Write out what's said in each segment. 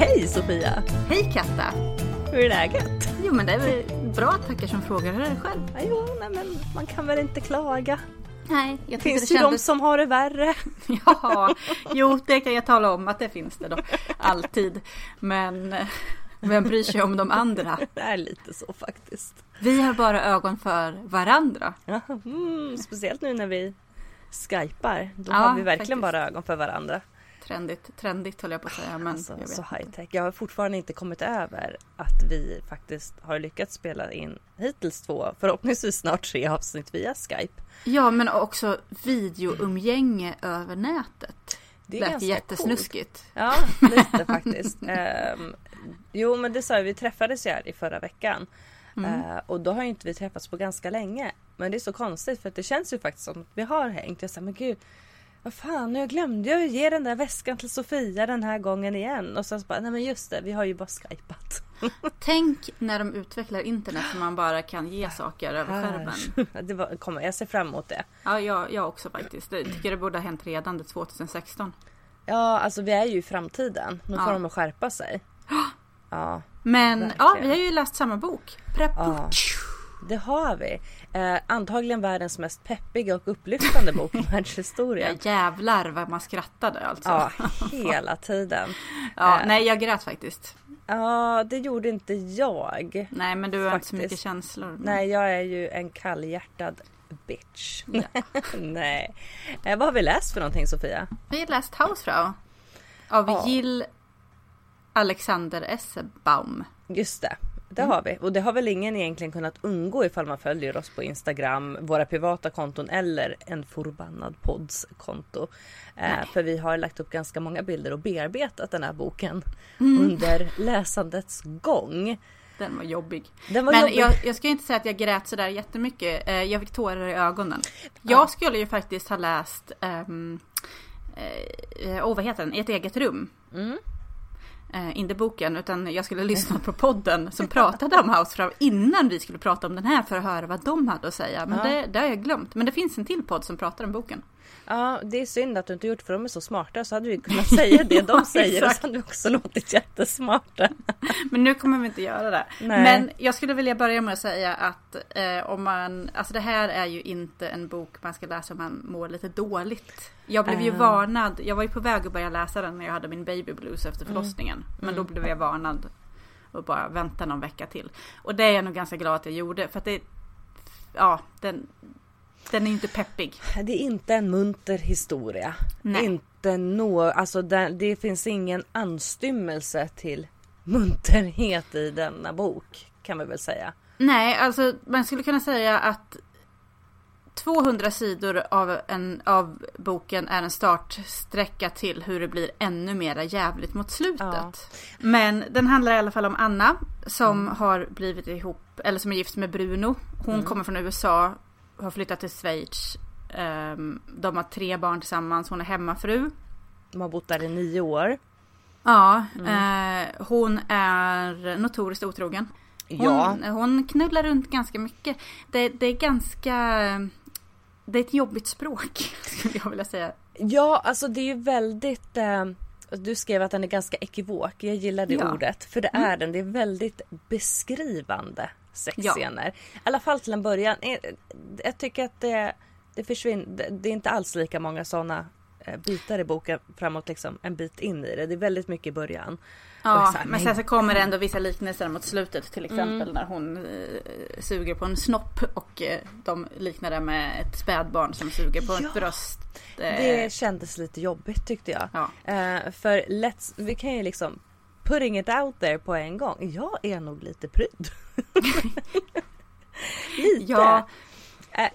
Hej! Sofia! Hej Katta! Hur är läget? Jo men det är väl bra tackar som frågar. Hur är det själv? Ja, Jo, nej, men man kan väl inte klaga. Nej, jag finns det ju de kändes... som har det värre. Ja, jo det kan jag tala om att det finns det då. Alltid. Men vem bryr sig om de andra? Det är lite så faktiskt. Vi har bara ögon för varandra. Mm, speciellt nu när vi skypar. Då Ja, har vi verkligen faktiskt. bara ögon för varandra. Trendigt, trendigt höll jag på att säga. Men Alltså, så high tech. Jag har fortfarande inte kommit över att vi faktiskt har lyckats spela in hittills två, förhoppningsvis snart tre avsnitt via Skype. Ja, men också videoumgänge över nätet. Det är Lät ganska jättesnuskigt. Ja, lite faktiskt. Ehm, jo, men det sa jag, vi träffades ju här i förra veckan. Eh, och då har ju inte vi träffats på ganska länge. Men det är så konstigt för att det känns ju faktiskt som att vi har hängt. Jag sa, men gud, vad fan, jag glömde jag ge den där väskan till Sofia den här gången igen. Och sen så bara, nej men just det, vi har ju bara skypat. Tänk när de utvecklar internet så man bara kan ge saker över skärmen. det var, kommer, jag ser fram emot det. Ja, jag, jag också faktiskt. Jag tycker det borde ha hänt redan det 2016. Ja, alltså vi är ju i framtiden. Nu får Ja. de att skärpa sig. Ja, Men Verkligen. ja, vi har ju läst samma bok. Prep. Ja. Det har vi. Eh, antagligen världens mest peppiga och upplyftande bok i världshistorien. Ja, jävlar vad man skrattade alltså. Ja, Ja, hela tiden. Eh, nej jag grät faktiskt. Ja, det gjorde inte jag. Nej men du har inte så Faktiskt. mycket känslor. Nej, jag är ju en kallhjärtad bitch. Ja. Nej. Eh, vad har vi läst för någonting Sofia? Vi har läst Hausfrau. Av Ja. Jill Alexander Essebaum. Just det. Det Mm. har vi. Och det har väl ingen egentligen kunnat undgå ifall man följer oss på Instagram, våra privata konton eller en förbannad podds konto. Eh, för vi har lagt upp ganska många bilder och bearbetat den här boken Mm. under läsandets gång. Den var jobbig. Den var Men jobbig. jag, jag ska inte säga att jag grät sådär jättemycket. Eh, Jag fick tårar i ögonen. Jag skulle ju faktiskt ha läst, um, eh, oh, vad heter den, Ett eget rum. Mm. Eh, inte boken, utan jag skulle lyssna på podden som pratade om Hausfrau innan vi skulle prata om den här för att höra vad de hade att säga. Men det, det har jag glömt. Men det finns en till podd som pratar om boken. Ja, det är synd att du inte gjort för de är så smarta så hade vi kunnat säga det de säger och så hade vi också låtit jättesmarta. Men nu kommer vi inte göra det. Nej. Men jag skulle vilja börja med att säga att eh, om man, alltså det här är ju inte en bok man ska läsa om man mår lite dåligt. Jag blev ju Ah. varnad, jag var ju på väg att börja läsa den när jag hade min baby blues efter förlossningen. Men då blev jag varnad och bara vänta någon vecka till. Och det är jag nog ganska glad att jag gjorde för att det, ja, den, den är inte peppig. Det är inte en munter historia. Nej. Inte nå, alltså det, det finns ingen anstymmelse till munterhet i denna bok kan vi väl säga. Nej, alltså man skulle kunna säga att 200 sidor av, en, av boken är en startsträcka till hur det blir ännu mera jävligt mot slutet. Ja. Men den handlar i alla fall om Anna som har blivit ihop, eller som är gift med Bruno. Hon kommer från USA, har flyttat till Schweiz. Ehm, de har tre barn tillsammans, hon är hemmafru. De har bott där i nio år. Ja, eh, hon är notoriskt otrogen. Hon, Ja. hon knullar runt ganska mycket. Det, det är ganska... Det är ett jobbigt språk, skulle jag vilja säga. Ja, alltså det är ju väldigt... Eh, du skrev att den är ganska ekivok. Jag gillar det Ja. Mm. ordet. För det är den. Det är väldigt beskrivande sexscener. I alla fall till en början. Eh, Jag tycker att det, det försvinner. det- är inte alls lika många sådana bitar i boken framåt liksom en bit in i det. Det är väldigt mycket i början. Ja, här, men sen så kommer det ändå vissa liknelser mot slutet. Till exempel när hon eh, suger på en snopp och eh, de liknar det med ett spädbarn som suger på Ja. ett bröst. Eh, Det kändes lite jobbigt tyckte jag. Ja. Eh, för let's, vi kan ju liksom putting it out there på en gång. Jag är nog lite pryd. lite. Ja.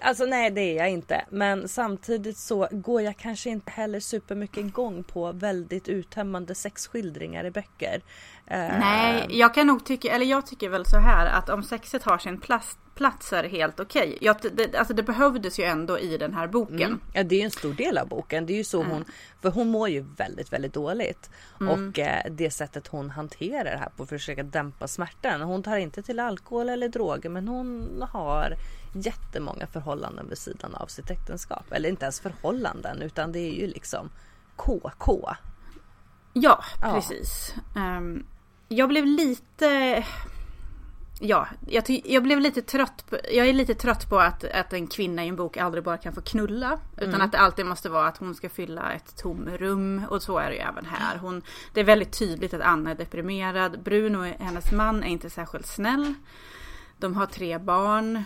Alltså nej det är jag inte. Men samtidigt så går jag kanske inte heller supermycket igång på väldigt uttömmande sexskildringar i böcker. Eh, Nej, jag kan nog tycka, eller jag tycker väl så här att om sexet har sin plats, plats är helt okej. Det, alltså det behövdes ju ändå i den här boken. Mm. Ja det är ju en stor del av boken. Det är ju så hon, för hon mår ju väldigt, väldigt dåligt. Och eh, det sättet hon hanterar det här på för att försöka dämpa smärtan. Hon tar inte till alkohol eller droger men hon har jättemånga förhållanden vid sidan av sitt äktenskap. Eller inte ens förhållanden utan det är ju liksom KK. Ja, Ja. precis. Jag blev lite... Ja, jag, jag blev lite trött på, jag är lite trött på att, att en kvinna i en bok aldrig bara kan få knulla. Utan att det alltid måste vara att hon ska fylla ett tomrum. Och så är det ju även här. Hon, det är väldigt tydligt att Anna är deprimerad. Bruno, hennes man, är inte särskilt snäll. De har tre barn.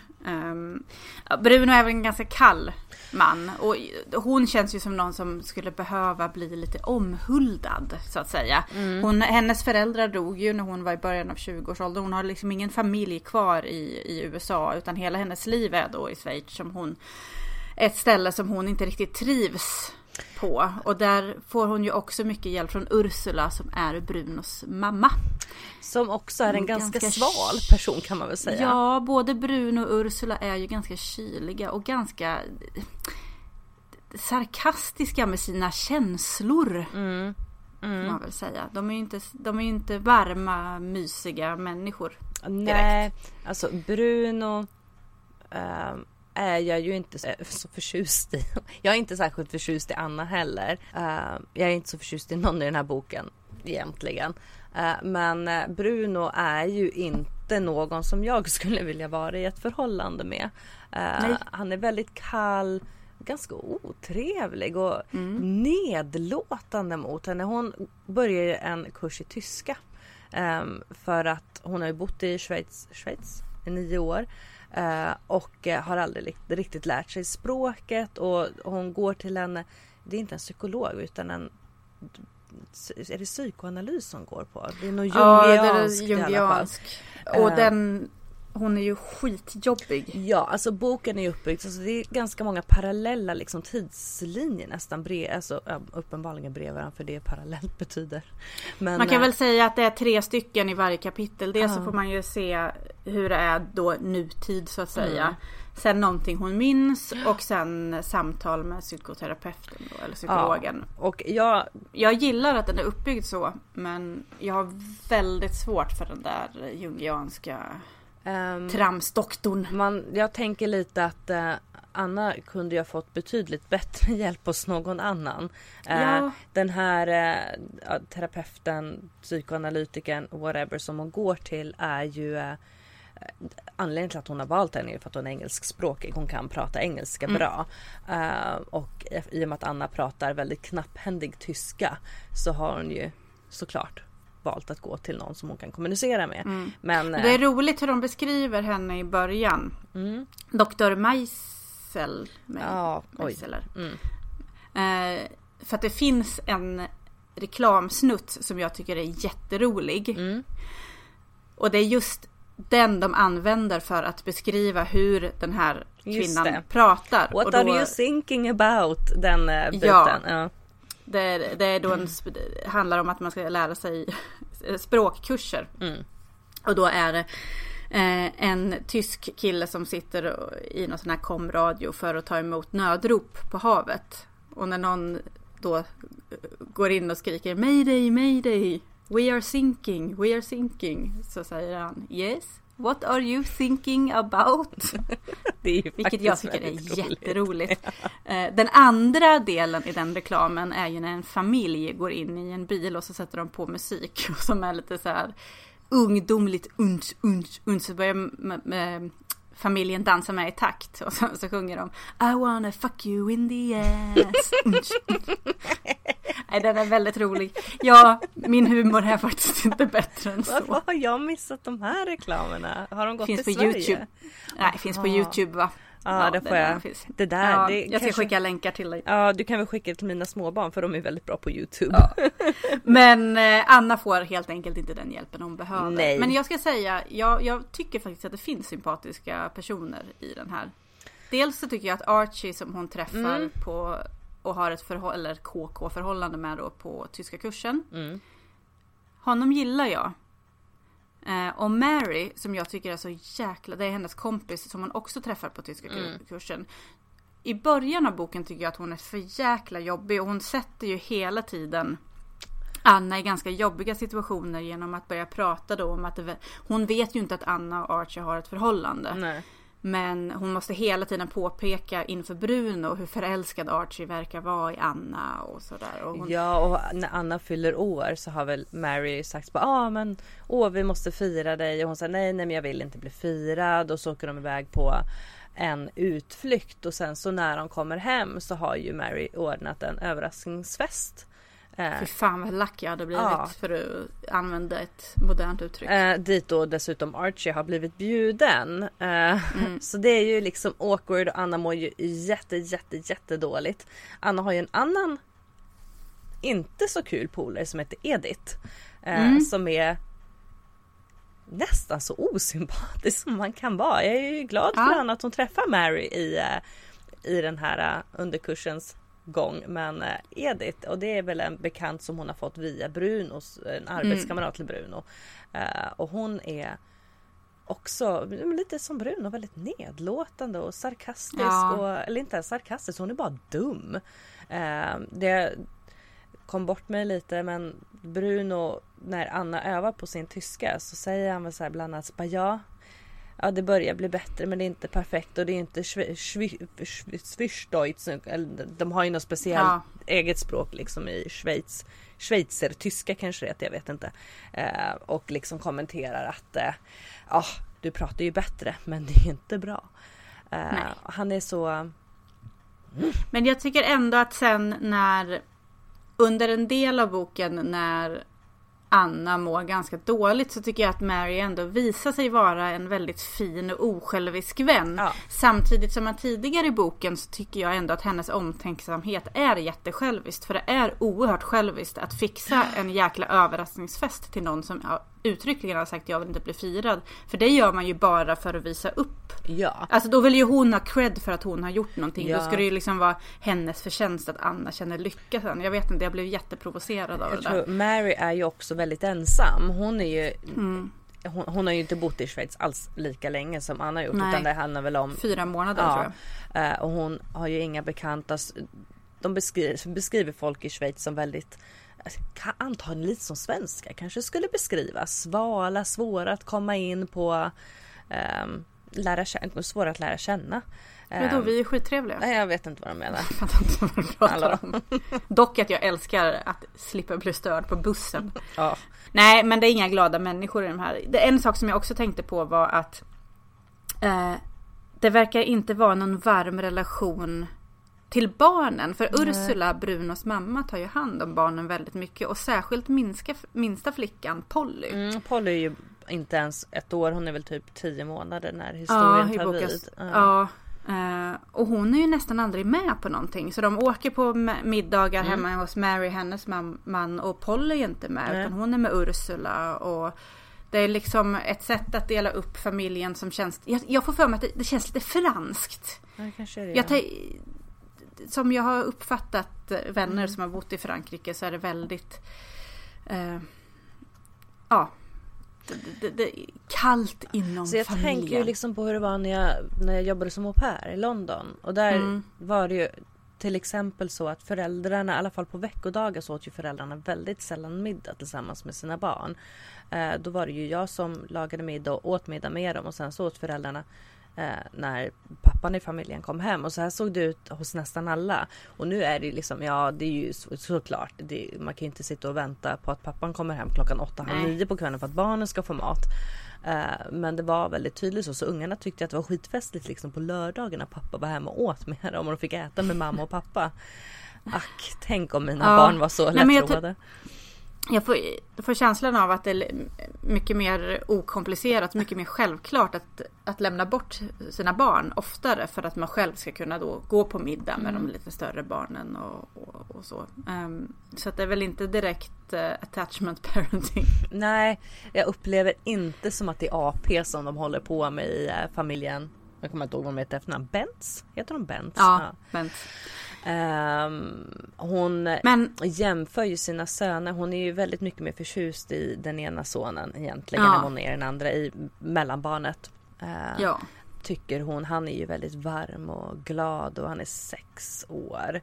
Ja, Bruno är väl en ganska kall man. Och hon känns ju som någon som skulle behöva bli lite omhuldad så att säga. Hon, hennes föräldrar dog ju när hon var i början av 20-årsåldern. Hon har liksom ingen familj kvar i, i USA utan hela hennes liv är då i Schweiz som hon ett ställe som hon inte riktigt trivs på. Och där får hon ju också mycket hjälp från Ursula som är Brunos mamma. Som också är en Mm, ganska, ganska sval person kan man väl säga. Ja, både Bruno och Ursula är ju ganska kyliga och ganska sarkastiska med sina känslor. Mm. Får man väl säga. De är ju inte, de är inte varma, mysiga människor. Nej, alltså Bruno ehm, är jag ju inte så, så förtjust i. Jag är inte särskilt förtjust i Anna heller. Ehm, jag är inte så förtjust i någon i den här boken egentligen. Eh, men eh, Bruno är ju inte någon som jag skulle vilja vara i ett förhållande med. Eh, Nej. han är väldigt kall, ganska otrevlig och nedlåtande mot henne. Hon börjar ju en kurs i tyska. Ehm, för att hon har ju bott i Schweiz, Schweiz i nio år. Eh, och eh, har aldrig riktigt lärt sig språket och hon går till en, det är inte en psykolog utan en är det psykoanalys hon går på? Det är nog jungianskt i alla fall. jungiansk. Och Eh. den, hon är ju skitjobbig. Ja, alltså boken är ju uppbyggd, alltså det är ganska många parallella liksom, tidslinjer nästan. Bre, alltså, ja, uppenbarligen bredvid varandra för det parallellt betyder. Men, Man kan eh, väl säga att det är tre stycken i varje kapitel. Dels så Ja. får man ju se hur det är då nutid så att säga. Mm. Sen någonting hon minns och sen samtal med psykoterapeuten då, eller psykologen. Och jag, Jag gillar att den är uppbyggd så men jag har väldigt svårt för den där jungianska ehm, tramsdoktorn. man, jag tänker lite att eh, Anna kunde ju ha fått betydligt bättre hjälp hos någon annan. Eh, Ja. Den här ja, terapeuten, psykoanalytikern, whatever som hon går till är ju Anledningen till att hon har valt henne är för att hon är engelskspråkig. Hon kan prata engelska bra. Eh, och i och med att Anna pratar väldigt knapphändig tyska så har hon ju såklart valt att gå till någon som hon kan kommunicera med. Men eh, Det är roligt hur de beskriver henne i början. Doktor Meisel. Mm. Ja. Meiseler. Eh, för att det finns en reklamsnutt som jag tycker är jätterolig. Mm. Och det är just den de använder för att beskriva hur den här kvinnan pratar. What då- are you thinking about? Den eh, biten. Ja. Ja. Det, är- det är då en, handlar om att man ska lära sig språkkurser. Mm. Och då är det eh, en tysk kille som sitter i någon sån här komradio för att ta emot nödrop på havet. Och när någon då eh, går in och skriker Mayday, mayday, we are sinking, we are sinking. Så säger han Yes, what are you thinking about? Det är Vilket jag tycker är roligt. jätteroligt. Eh, Den andra delen i den reklamen är ju när en familj går in i en bil och så sätter de på musik som är lite så här ungdomligt uns, uns, uns. Så börjar familjen dansa med i takt och så, så sjunger de I wanna fuck you in the ass. Nej, den är väldigt rolig. Ja, min humor är faktiskt inte bättre än så. Varför har jag missat de här reklamerna? Har de gått Finns till på Sverige? YouTube. Nej, finns på Aha. YouTube va? Ja, det får jag. finns. Det där, Ja, det jag ska kanske- skicka länkar till dig. Ja, du kan väl skicka till mina småbarn för de är väldigt bra på YouTube. Men eh, Anna får helt enkelt inte den hjälpen hon behöver. Nej. Men jag ska säga, jag, jag tycker faktiskt att det finns sympatiska personer i den här. Dels så tycker jag att Archie som hon träffar Mm. på och har ett förhåll- eller KK-förhållande med då på tyska kursen. Mm. Honom gillar jag. Eh, och Mary som jag tycker är så jäkla, det är hennes kompis som hon också träffar på tyska Mm. kursen. I början av boken tycker jag att hon är för jäkla jobbig och hon sätter ju hela tiden Anna i ganska jobbiga situationer genom att börja prata då om att det, hon vet ju inte att Anna och Archie har ett förhållande. Nej. Men hon måste hela tiden påpeka inför Bruno hur förälskad Archie verkar vara i Anna och sådär. Och hon, Ja och när Anna fyller år så har väl Mary sagt ja ah, men åh vi måste fira dig och hon säger nej nej men jag vill inte bli firad och så åker de iväg på en utflykt och sen så när de kommer hem så har ju Mary ordnat en överraskningsfest. Eh, Fy fan vad lack jag hade blivit Ja. för att använda ett modernt uttryck. Eh, dit då dessutom Archie har blivit bjuden. Eh, Så det är ju liksom awkward och Anna mår ju jätte jätte jättedåligt. Anna har ju en annan inte så kul polare som heter Edith. Eh, Som är nästan så osympatisk som man kan vara. Jag är ju glad för Ja. Anna att hon träffar Mary i, eh, i den här eh, underkursens gång. Men eh, Edith, och det är väl en bekant som hon har fått via Brunos, en arbetskamrat till Bruno. Eh, och hon är också lite som Bruno, väldigt nedlåtande och sarkastisk. Ja. Och, eller inte ens sarkastisk, hon är bara dum. Eh, det kom bort mig lite men Bruno när Anna övar på sin tyska så säger han väl så här bland annat ja Ja det börjar bli bättre men det är inte perfekt och det är inte Schwe- Schwi- Schwi- Schwischdeutsch. eller De har ju något speciellt Ja. eget språk liksom i Schweiz. Schweizertyska kanske det heter, jag vet inte. Eh, och liksom kommenterar att eh, ja du pratar ju bättre men det är inte bra. Eh, han är så Men jag tycker ändå att sen när under en del av boken när Anna mår ganska dåligt så tycker jag att Mary ändå visar sig vara en väldigt fin och osjälvisk vän. Ja. Samtidigt som man tidigare i boken så tycker jag ändå att hennes omtänksamhet är jättesjälviskt. För det är oerhört själviskt att fixa en jäkla överraskningsfest till någon som uttryckligen har sagt jag vill inte bli firad. För det gör man ju bara för att visa upp ja. Alltså då vill ju hon ha cred för att hon har gjort någonting. Ja. Då ska det ju liksom vara hennes förtjänst att Anna känner lycka sen. Jag vet inte, jag blev jätteprovocerad av Jag det tror där. Mary är ju också väldigt ensam. Hon är ju Mm. hon, hon har ju inte bott i Schweiz alls lika länge som Anna har gjort Nej. utan det handlar väl om Fyra månader tror ja, jag. eh, och hon har ju inga bekanta. De beskriver, beskriver folk i Schweiz som väldigt antagligen lite som svenska kanske skulle beskrivas. Svala, svåra att komma in på. Um, lära känna, svåra att lära känna. Men då, Ehm, vi är skittrevliga. Nej jag vet inte vad de menar. Jag fattar inte vad du pratar om. Dock att jag älskar att slippa bli störd på bussen. Ja. Nej, men det är inga glada människor i de här. Det, en sak som jag också tänkte på var att eh, det verkar inte vara någon varm relation till barnen. För Ursula, Brunos mamma, tar ju hand om barnen väldigt mycket. Och särskilt minska, minsta flickan, Polly. Mm, Polly är ju inte ens ett år, hon är väl typ tio månader när historien i tar vid. Ja. Ja. eh, och hon är ju nästan aldrig med på någonting. Så de åker på middagar hemma hos Mary, hennes man. Och Polly är inte med. Nej. Utan hon är med Ursula. Och det är liksom ett sätt att dela upp familjen som känns... Jag, jag får för mig att det, det känns lite franskt. Ja, kanske är det. Jag ja. Som jag har uppfattat vänner som har bott i Frankrike så är det väldigt... Eh, ja. Det, det, kallt inom Så jag familjen. tänker ju liksom på hur det var när jag, när jag jobbade som au pair i London. Och där Mm. var det ju till exempel så att föräldrarna, i alla fall på veckodagar så åt ju föräldrarna väldigt sällan middag tillsammans med sina barn. Eh, då var det ju jag som lagade middag och åt middag med dem och sen så åt föräldrarna när pappan i familjen kom hem och så här såg det ut hos nästan alla. Och nu är det liksom, ja det är ju så, såklart, det, man kan ju inte sitta och vänta på att pappan kommer hem klockan åtta, halv nio på kvällen för att barnen ska få mat. Eh, men det var väldigt tydligt så, så ungarna tyckte att det var skitfestligt liksom på lördagen när pappa var hemma och åt med dem och de fick äta med mamma och pappa. Ack, tänk om mina Ja. barn var så Nej, men jag får, jag får känslan av att det är mycket mer okomplicerat, mycket mer självklart att, att lämna bort sina barn oftare för att man själv ska kunna då gå på middag med Mm. de lite större barnen och, och, och så. Ehm, så det är väl inte direkt eh, attachment parenting. Nej, jag upplever inte som att det är AP som de håller på med i eh, familjen. Jag kommer inte ihåg vad de heter efternamn. Bents? Heter de Bents? Ja, men, Ehm, hon men jämför ju sina söner. Hon är ju väldigt mycket mer förtjust i den ena sonen egentligen Ja. än hon är i den andra i mellanbarnet. Ehm, ja. Tycker hon. Han är ju väldigt varm och glad och han är sex år.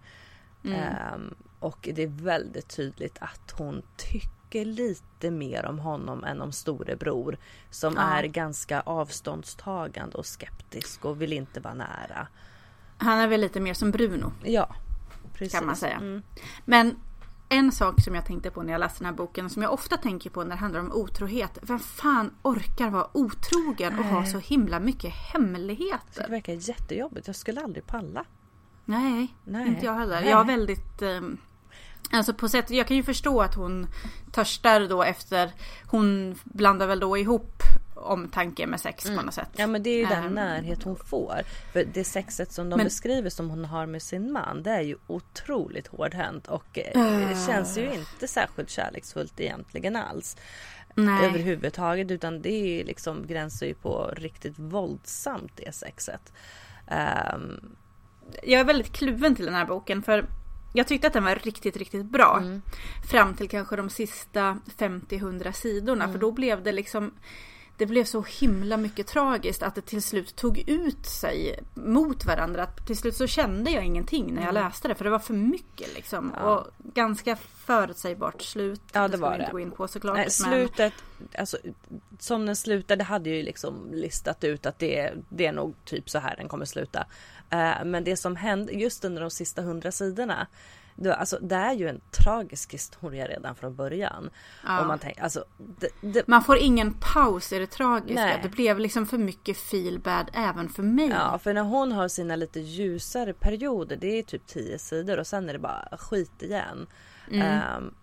Mm. Ehm, och det är väldigt tydligt att hon tycker lite mer om honom än om storebror. Som Ja. är ganska avståndstagande och skeptisk och vill inte vara nära. Han är väl lite mer som Bruno. Ja, precis. Kan man säga. Mm. Men en sak som jag tänkte på när jag läste den här boken som jag ofta tänker på när det handlar om otrohet. Vem fan orkar vara otrogen och ha så himla mycket hemligheter? Det verkar jättejobbigt. Jag skulle aldrig palla. Nej, Nej. inte jag heller. Nej. Jag har väldigt... Eh, alltså på sätt, jag kan ju förstå att hon törstar då efter... Hon blandar väl då ihop omtanke med sex på något sätt. Ja men det är ju den Ehm, närhet hon får. För det sexet som de Men- beskriver som hon har med sin man det är ju otroligt hårdhänt och det känns ju inte särskilt kärleksfullt egentligen alls. Nej. Överhuvudtaget utan det är liksom gränsar ju på riktigt våldsamt det sexet. Ehm, Jag är väldigt kluven till den här boken för jag tyckte att den var riktigt, riktigt bra. Mm. Fram till kanske de sista 50-100 sidorna. Mm. För då blev det liksom det blev så himla mycket tragiskt att det till slut tog ut sig mot varandra. Att Till slut så kände jag ingenting när jag läste det för det var för mycket liksom. Mm. Ja. Och ganska förutsägbart slut. Ja, det var vi det. inte gå in på såklart. Nej, men- slutet, alltså, som den slutade hade jag ju liksom listat ut att det, det är nog typ så här den kommer sluta. Eh, men det som hände just under de sista hundra sidorna det, alltså, det är ju en tragisk historia redan från början. Ja. Man tänker, alltså, det, det, Man får ingen paus i det tragiska. Nej. Det blev liksom för mycket feel bad även för mig. ja, för när hon har sina lite ljusare perioder, det är typ tio sidor och sen är det bara skit igen. Ehm,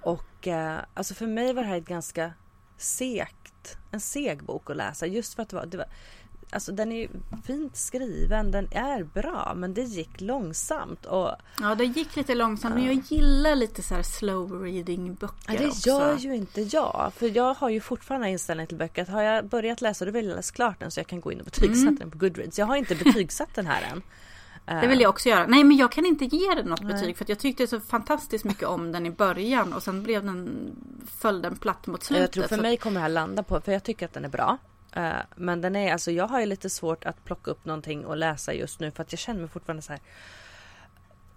och eh, alltså för mig var det här ett ganska segt, en seg bok att läsa just för att det var, det var Alltså den är fint skriven, den är bra men det gick långsamt och Ja, det gick lite långsamt. Men jag gillar lite så här slow reading böcker ja, det också. gör ju inte jag. För jag har ju fortfarande inställning till böcker att har jag börjat läsa då vill jag läsa klart den så jag kan gå in och betygsätta den på Goodreads. Jag har inte betygsatt den här än. Det vill jag också göra. Nej, men jag kan inte ge den något betyg för att jag tyckte så fantastiskt mycket om den i början och sen blev den föll den platt mot slutet. Jag tror för mig kommer det här landa på, för jag tycker att den är bra. Eh, Men den är, alltså jag har ju lite svårt att plocka upp någonting och läsa just nu för att jag känner mig fortfarande så här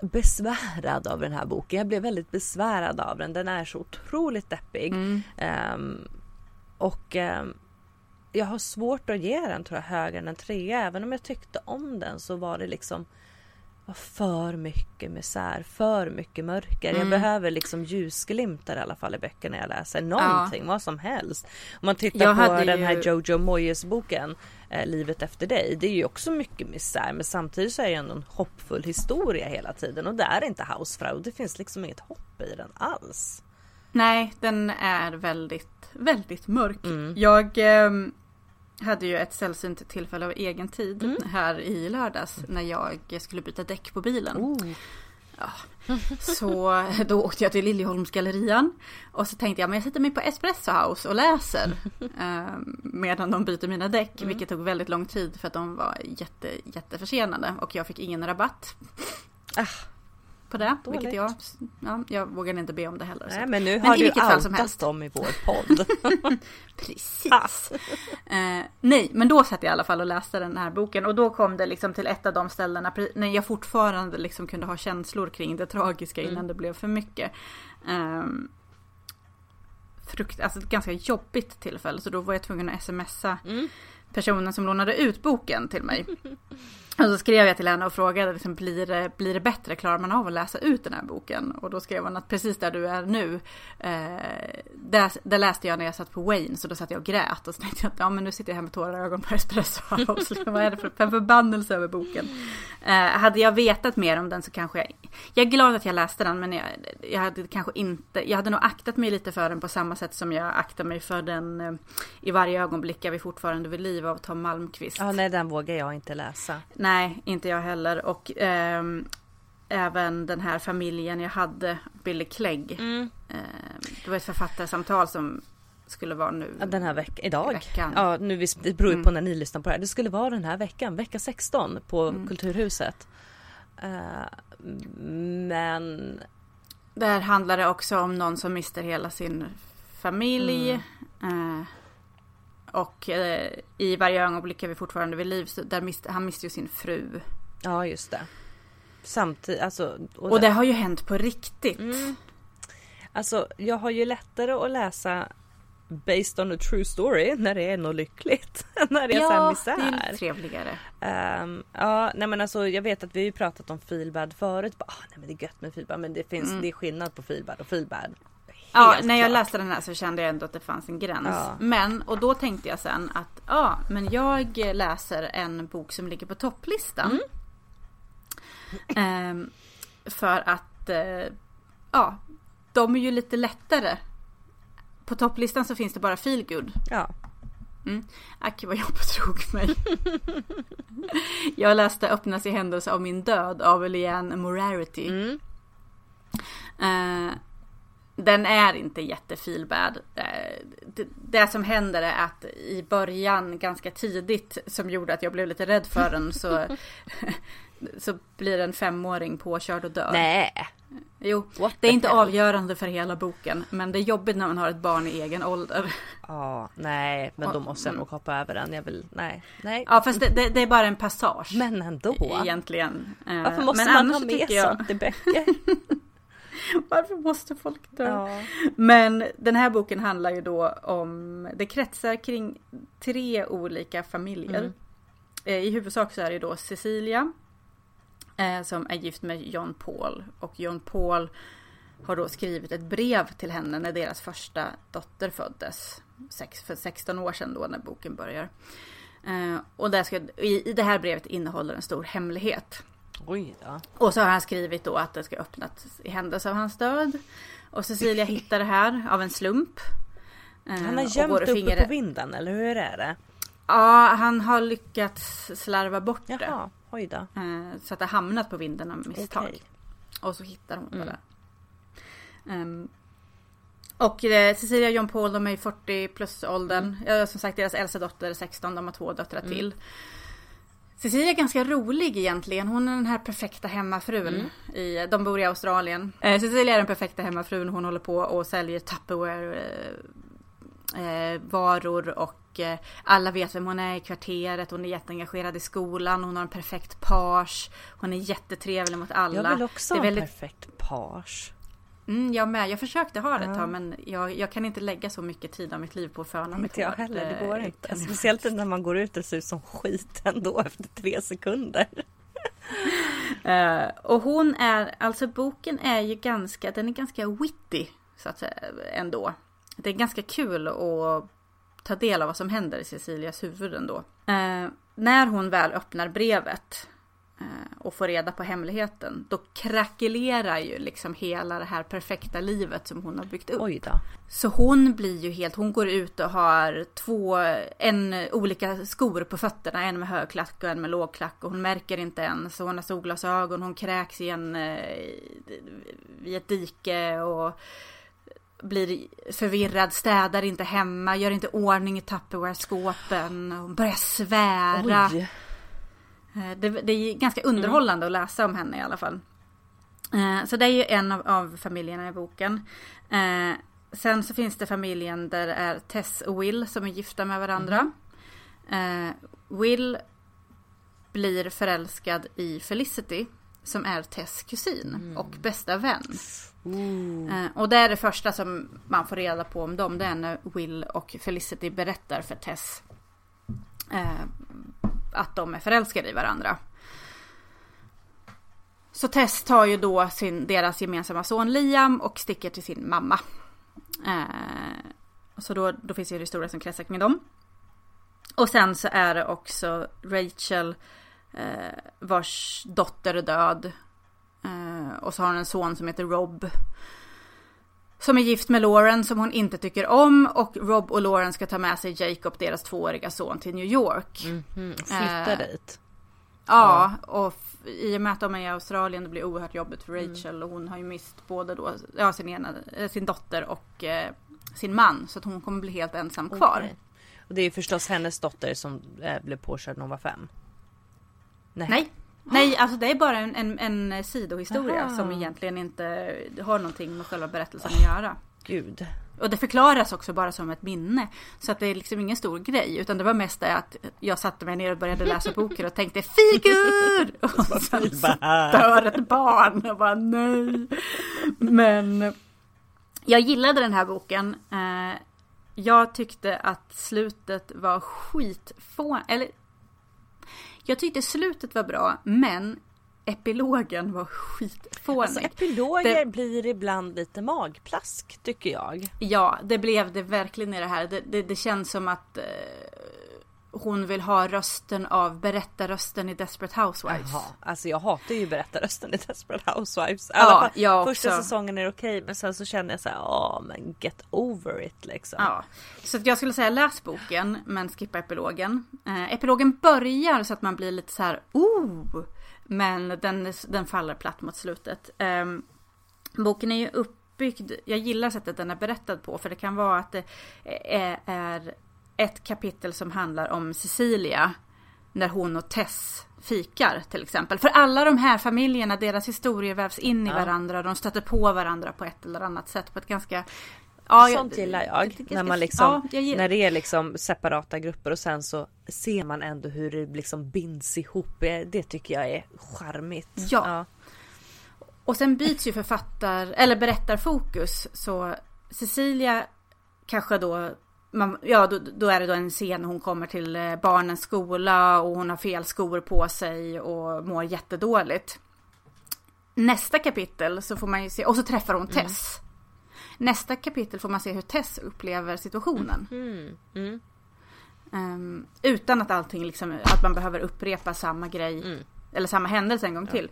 besvärad av den här boken. Jag blev väldigt besvärad av den. Den är så otroligt deppig. Ehm, och ehm, jag har svårt att ge den tror jag högre än en trea. Även om jag tyckte om den så var det liksom för mycket misär, för mycket mörker. Jag behöver liksom ljusglimtar i alla fall i böckerna jag läser. Någonting, vad som helst. Om man tittar Jag på den här ju- Jojo Moyes boken eh, Livet efter dig. Det är ju också mycket misär men samtidigt så är det ändå en hoppfull historia hela tiden och det är inte Hausfrau. Det finns liksom inget hopp i den alls. Nej, den är väldigt, väldigt mörk. Mm. Jag ehm, hade ju ett sällsynt tillfälle av egen tid Mm. här i lördags när jag skulle byta däck på bilen. Oh. Så då åkte jag till Liljeholmsgallerian och så tänkte jag men jag sätter mig på Espresso House och läser eh, medan de byter mina däck, Mm. vilket tog väldigt lång tid för att de var jätte, jätteförsenade och jag fick ingen rabatt. Ah. På det. Dåligt. Vilket jag, ja, jag vågade inte be om det heller. så. Nej men nu Men har i du vilket fall som outat dem i vår podd. Precis. eh, nej, men då satt jag i alla fall och läste den här boken och då kom det liksom till ett av de ställena när jag fortfarande liksom kunde ha känslor kring det tragiska innan Mm. det blev för mycket. Um, frukt, alltså ett ganska jobbigt tillfälle så då var jag tvungen att smsa Mm. personen som lånade ut boken till mig. Och så skrev jag till henne och frågade liksom, blir, det, blir det bättre, klarar man av att läsa ut den här boken? Och då skrev hon att precis där du är nu, eh, där, där läste jag när jag satt på Wayne, så då satt jag och grät. Och så tänkte jag att ja, men nu sitter jag här med tårar i ögonen på Espresso House. Liksom, vad är det för, en förbannelse över boken? Eh, hade jag vetat mer om den så kanske jag... Jag är glad att jag läste den, men jag, jag hade kanske inte... Jag hade nog aktat mig lite för den på samma sätt som jag aktar mig för den eh, I varje ögonblick är vi fortfarande vid liv av Tom Malmqvist. Ja nej den vågar jag inte läsa. Nej, inte jag heller. Och ehm, även den här familjen jag hade, Billy Clegg. Mm. Ehm, det var ett författarsamtal som skulle vara nu. Den här veckan, idag. Veckan. Ja, nu, det beror ju på när ni lyssnar på det här. Det skulle vara den här veckan, vecka 16 på Kulturhuset. Eh, men Där handlar det också om någon som mister hela sin familj. Eh, och eh, i varje ögonblick är vi fortfarande vid liv. Där miste, han miste ju sin fru. ja just det. Samtidigt, alltså. Och det har ju hänt på riktigt. Alltså jag har ju lättare att läsa Based on a true story när det är något lyckligt. när det är sån här det är misär. lite trevligare. Ehm, ja, nej men alltså jag vet att vi har ju pratat om feelbad förut. Bara, ah, nej men det är gött med feelbad men det finns, det är skillnad på feelbad och feelbad. Ja, när jag klart. läste den här så kände jag ändå att det fanns en gräns. Ja. Men, och då tänkte jag sen att ja, men jag läser en bok som ligger på topplistan. Ehm, för att, eh, ja, de är ju lite lättare. På topplistan så finns det bara feelgood. Ja. Mm. Ack vad jag betrog mig. jag läste Öppnas i händelse av min död av Leanne Morarity. Mm. Eh, den är inte jättefeelbad. Eh, det, det som händer är att i början ganska tidigt som gjorde att jag blev lite rädd för den så, så blir en femåring påkörd och dör. Nej. Jo, What det är inte hell? avgörande för hela boken men det är jobbigt när man har ett barn i egen ålder. Ja, nej, men då måste jag nog hoppa över den. Jag vill, nej, nej. Ja fast det, det, det är bara en passage. Men ändå. Egentligen. Eh, Varför måste men man ha med jag- sånt i böcker? Varför måste folk dö? Ja. Men den här boken handlar ju då om, det kretsar kring tre olika familjer. Mm. Eh, I huvudsak så är det då Cecilia eh, som är gift med John Paul och John Paul har då skrivit ett brev till henne när deras första dotter föddes. För 16 år sedan då när boken börjar. Eh, och där ska, i det här brevet innehåller en stor hemlighet. Oj då. Och så har han skrivit då att det ska öppnas i händelse av hans död. Och Cecilia hittar det här av en slump. Eh, Han har gömt och uppe fingrar- på vinden eller hur är det? Ja, han har lyckats slarva bort det. Jaha, oj då. Eh, Så att det har hamnat på vinden av misstag. Okej. Och så hittar hon det Mm. där. Ehm, och eh, Cecilia och John Paul de är i 40 plus åldern. Mm. Ja, som sagt deras äldsta dotter är 16, de har två döttrar till. Cecilia är ganska rolig egentligen. Hon är den här perfekta hemmafrun. Mm. I, de bor i Australien. Eh, Cecilia är den perfekta hemmafrun. Hon håller på och säljer Tupperware eh, eh, varor och eh, alla vet vem hon är i kvarteret. Hon är jätteengagerad i skolan. Hon har en perfekt page. Hon är jättetrevlig mot alla. Jag vill också ha en väldigt- perfekt page. Mm, jag med. Jag försökte ha det ett Ja. tag men jag, jag kan inte lägga så mycket tid av mitt liv på att föna mig Inte jag heller, det går eh, inte. kan Speciellt när man går ut och ser ut som skit ändå efter tre sekunder. Eh, och hon är, alltså boken är ju ganska, den är ganska witty så att säga ändå. Det är ganska kul att ta del av vad som händer i Cecilias huvud ändå. Eh, när hon väl öppnar brevet och får reda på hemligheten, då krackelerar ju liksom hela det här perfekta livet som hon har byggt upp. Oj då. Så hon blir ju helt, hon går ut och har två, en olika skor på fötterna, en med högklack och en med lågklack och hon märker inte ens. Så hon har solglasögon, hon kräks i, en, eh, i ett dike och blir förvirrad, städar inte hemma, gör inte ordning i Tupperware-skåpen. Hon börjar svära. Oj. Eh, Det, det är ganska underhållande att läsa om henne i alla fall. Eh, så det är ju en av, av familjerna i boken. Eh, sen så finns det familjen där det är Tess och Will som är gifta med varandra. Eh, Will blir förälskad i Felicity som är Tess kusin och bästa vän. Eh, och det är det första som man får reda på om dem. Det är när Will och Felicity berättar för Tess eh, att de är förälskade i varandra. Så Tess tar ju då sin, deras gemensamma son Liam och sticker till sin mamma. Eh, så då, då finns ju en historia som kretsar kring dem. Och sen så är det också Rachel eh, vars dotter är död. Eh, och så har hon en son som heter Rob. Som är gift med Lauren som hon inte tycker om och Rob och Lauren ska ta med sig Jacob, deras tvååriga son, till New York. Mm, flytta Eh, dit. Ja, och i och med att de är i Australien det blir oerhört jobbigt för Mm. Rachel och hon har ju mist både då, ja, sin, ena, eh, sin dotter och eh, sin man så att hon kommer bli helt ensam kvar. Och det är ju förstås hennes dotter som eh, blev påkörd när hon var fem. Nej, nej alltså det är bara en, en, en sidohistoria Aha. som egentligen inte har någonting med själva berättelsen att göra. Gud. Och det förklaras också bara som ett minne. Så att det är liksom ingen stor grej. Utan det var mest det att jag satte mig ner och började läsa boken och tänkte figur! Och sen så dör ett barn. Och bara nej. Men jag gillade den här boken. Eh, Jag tyckte att slutet var skitfå... Eller jag tyckte slutet var bra men epilogen var skitfånig. Alltså epiloger Det- blir ibland lite magplask tycker jag. Ja, det blev det verkligen i det här. Det, det, det känns som att eh, hon vill ha rösten av berättarrösten i Desperate Housewives. Jaha, alltså jag hatar ju berättarrösten i Desperate Housewives. Ja, fall, jag första också. säsongen är okej men sen så känner jag så här, ja men get over it liksom. Ja, så jag skulle säga läs boken men skippa epilogen. Eh, epilogen börjar så att man blir lite så här, oh! Men den, den faller platt mot slutet. Ehm, boken är ju uppbyggd, jag gillar sättet den är berättad på för det kan vara att det är, är ett kapitel som handlar om Cecilia när hon och Tess fikar till exempel. För alla de här familjerna, deras historier vävs in i varandra. De stöter på varandra på ett eller annat sätt på ett ganska... Ja, jag- Sånt gillar jag. det- När, man liksom, ja, jag när det är liksom separata grupper och sen så ser man ändå hur det liksom binds ihop. Det tycker jag är charmigt. Ja. Och sen byts ju författar, eller berättarfokus. Så Cecilia kanske då, man, ja då, då är det då en scen när hon kommer till eh, barnens skola och hon har fel skor på sig och mår jättedåligt. Nästa kapitel så får man ju se, och så träffar hon Tess. Nästa kapitel får man se hur Tess upplever situationen. Mm. Ehm, utan att allting liksom, att man behöver upprepa samma grej. Eller samma händelse en gång till.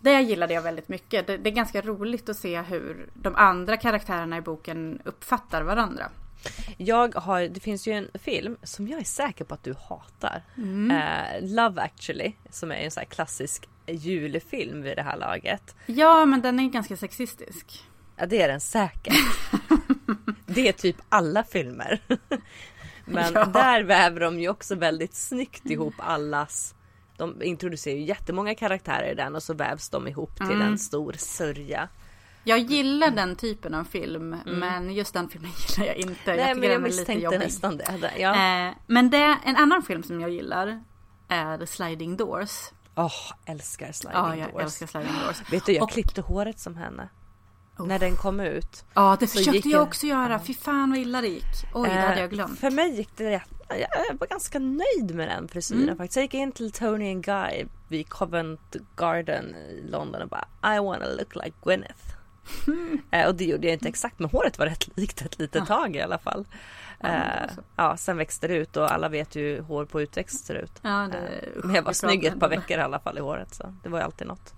Det gillade jag väldigt mycket. Det, det är ganska roligt att se hur de andra karaktärerna i boken uppfattar varandra. Jag har, det finns ju en film som jag är säker på att du hatar. Mm. Eh, Love actually. Som är en sån klassisk julfilm vid det här laget. Ja, men den är ganska sexistisk. Ja det är den säkert. det är typ alla filmer. Men Ja. där väver de ju också väldigt snyggt ihop allas. De introducerar ju jättemånga karaktärer i den och så vävs de ihop till Mm. en stor sörja. Jag gillar den typen av film, men just den filmen gillar jag inte. Mm. Nej jag men jag misstänkte nästan det. Ja. Eh, men det, en annan film som jag gillar är Sliding Doors. Åh, älskar Sliding Ja, jag Doors. älskar Sliding Doors. Vet du, jag Och- klippte håret som henne. När den kom ut. Ja, det försökte jag också göra. Fy fan vad illa det gick. Oj, det hade Eh, jag glömt. För mig gick det rätt. Jag var ganska nöjd med den frisyren Mm. faktiskt. Jag gick in till Tony and Guy vid Covent Garden i London och bara I wanna look like Gwyneth. Eh, och det gjorde jag inte exakt men håret var rätt likt ett litet tag i alla fall. Eh, ja, sen växte det ut och alla vet ju hur hår på utväxt ser ut. Ja, det, Eh, men jag var snygg ett par veckor i alla fall i håret så det var ju alltid något.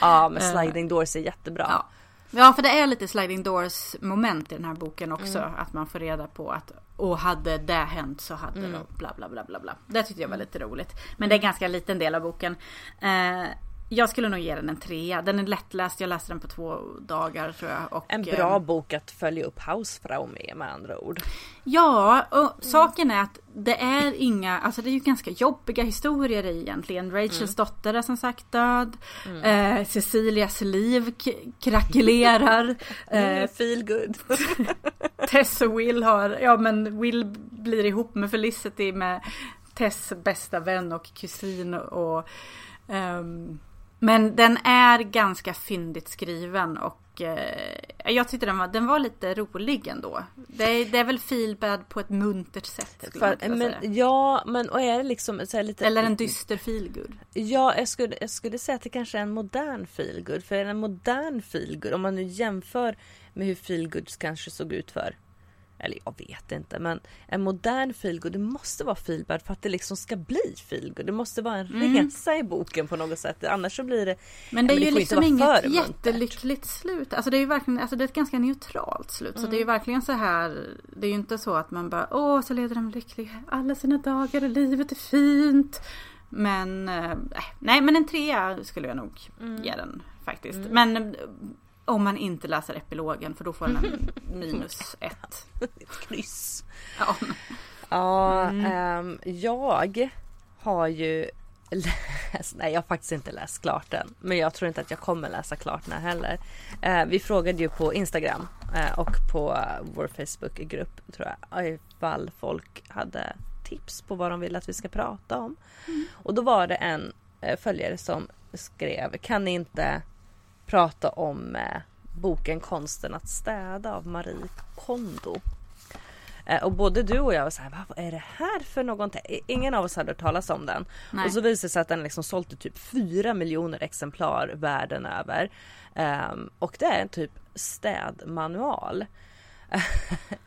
Ja men Eh, Sliding Doors är jättebra. Ja. ja, för det är lite sliding doors moment i den här boken också. Mm. Att man får reda på att och hade det hänt så hade Mm. de bla bla bla bla bla. Det tyckte jag var lite roligt. Men det är en ganska liten del av boken. Eh, Jag skulle nog ge den en trea. Den är lättläst. Jag läste den på två dagar tror jag. Och, En bra eh, bok att följa upp Hausfrau med med andra ord. Ja, och saken är att det är inga, alltså det är ju ganska jobbiga historier egentligen. Rachels dotter är som sagt död. Eh, Cecilias liv krackelerar. eh, Feel good. Tess och Will har, ja men Will blir ihop med Felicity med Tess bästa vän och kusin och ehm, men den är ganska fyndigt skriven och eh, jag tyckte den var, den var lite rolig ändå. Det är, det är väl feelbad på ett muntert sätt. För, men, säga. ja men och är det liksom så lite Eller en dyster feelgood. Ja, jag skulle, jag skulle säga att det kanske är en modern feelgood. För en modern feelgood, om man nu jämför med hur feelgoods kanske såg ut för eller jag vet inte men en modern feelgood det måste vara feelbad för att det liksom ska bli feelgood. Det måste vara en resa i boken på något sätt. Annars så blir det... Men det är Ja, ju får liksom inget jättelyckligt slut. Alltså det är ju verkligen, alltså det är ett ganska neutralt slut. Så det är ju verkligen så här, det är ju inte så att man bara, åh så leder de lyckliga alla sina dagar och livet är fint. Men, eh, nej men en trea skulle jag nog ge den faktiskt. Men eh, om man inte läser epilogen för då får den en minus ett. Kryss. Ja, Ja, Mm. ehm, jag har ju läst, nej jag har faktiskt inte läst klart den. Men jag tror inte att jag kommer läsa klart den här heller. Eh, vi frågade ju på Instagram eh, och på vår Facebookgrupp tror jag ifall folk hade tips på vad de vill att vi ska prata om. Och då var det en eh, följare som skrev kan ni inte prata om eh, boken Konsten att städa av Marie Kondo. Eh, Och både du och jag var såhär, vad är det här för någonting? Ingen av oss hade hört talas om den. Nej. Och så visade det sig att den liksom sålt i typ 4 miljoner exemplar världen över. Ehm, och det är en typ städmanual.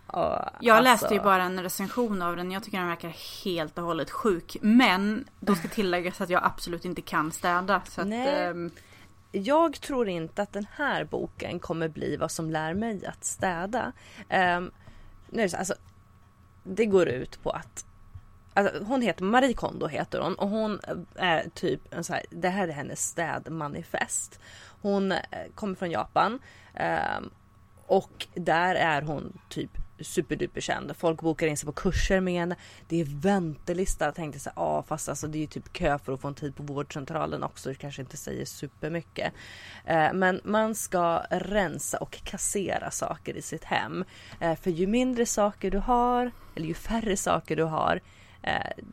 Och Jag alltså- läste ju bara en recension av den. Jag tycker den verkar helt och hållet sjuk. Men då ska tilläggas att jag absolut inte kan städa. Så att, ehm, jag tror inte att den här boken kommer bli vad som lär mig att städa. Um, nu är det, så, alltså, det går ut på att Alltså, hon heter Marie Kondo heter hon och hon eh, är typ en så här, det här är hennes städmanifest. Hon eh, kommer från Japan ehm, och där är hon typ superduper känd. Folk bokar in sig på kurser med henne. Det är väntelista. Jag tänkte så här, ah, fast alltså det är ju typ kö för att få en tid på vårdcentralen också. Det kanske inte säger supermycket. Eh, men man ska rensa och kassera saker i sitt hem. Eh, för ju mindre saker du har, eller ju färre saker du har, eh,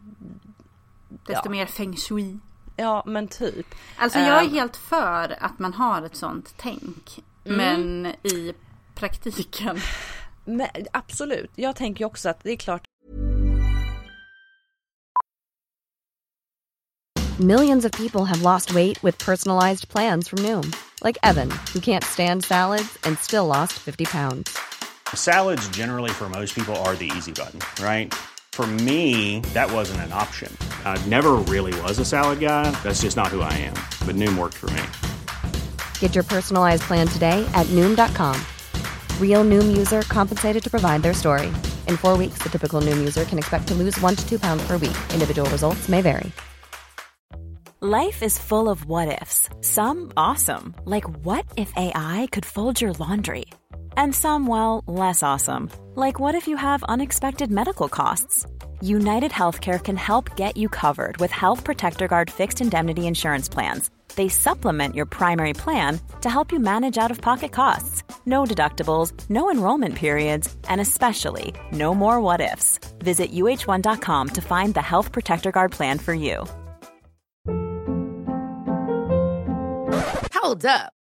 desto Ja. mer feng shui. ja men typ. Alltså jag är Ehm. helt för att man har ett sånt tänk. Men i praktiken. Men, absolut, jag tänker också att det är klart Millions of people have lost weight with personalized plans from Noom, like Evan, who can't stand salads and still lost 50 pounds. Salads, generally, for most people, are the easy button, right? For me, that wasn't an option. I never really was a salad guy. That's just not who I am. But Noom worked for me. Get your personalized plan today at Noom.com. Real Noom user compensated to provide their story. In four weeks, the typical Noom user can expect to lose one to two pounds per week. Individual results may vary. Life is full of what ifs. Some awesome, like what if AI could fold your laundry? And some, well, less awesome, like what if you have unexpected medical costs? United Healthcare can help get you covered with Health Protector Guard fixed indemnity insurance plans. They supplement your primary plan to help you manage out of pocket costs. No deductibles, no enrollment periods, and especially no more what ifs. Visit uh1.com to find the Health Protector Guard plan for you. Hold up.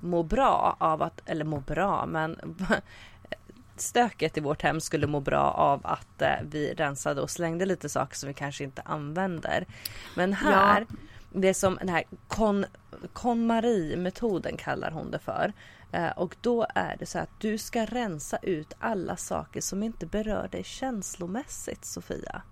må bra av att, eller må bra, men stöket i vårt hem skulle må bra av att eh, vi rensade och slängde lite saker som vi kanske inte använder. Men här, det är som den här kon, KonMari-metoden kallar hon det för. Eh, och då är det så att du ska rensa ut alla saker som inte berör dig känslomässigt Sofia.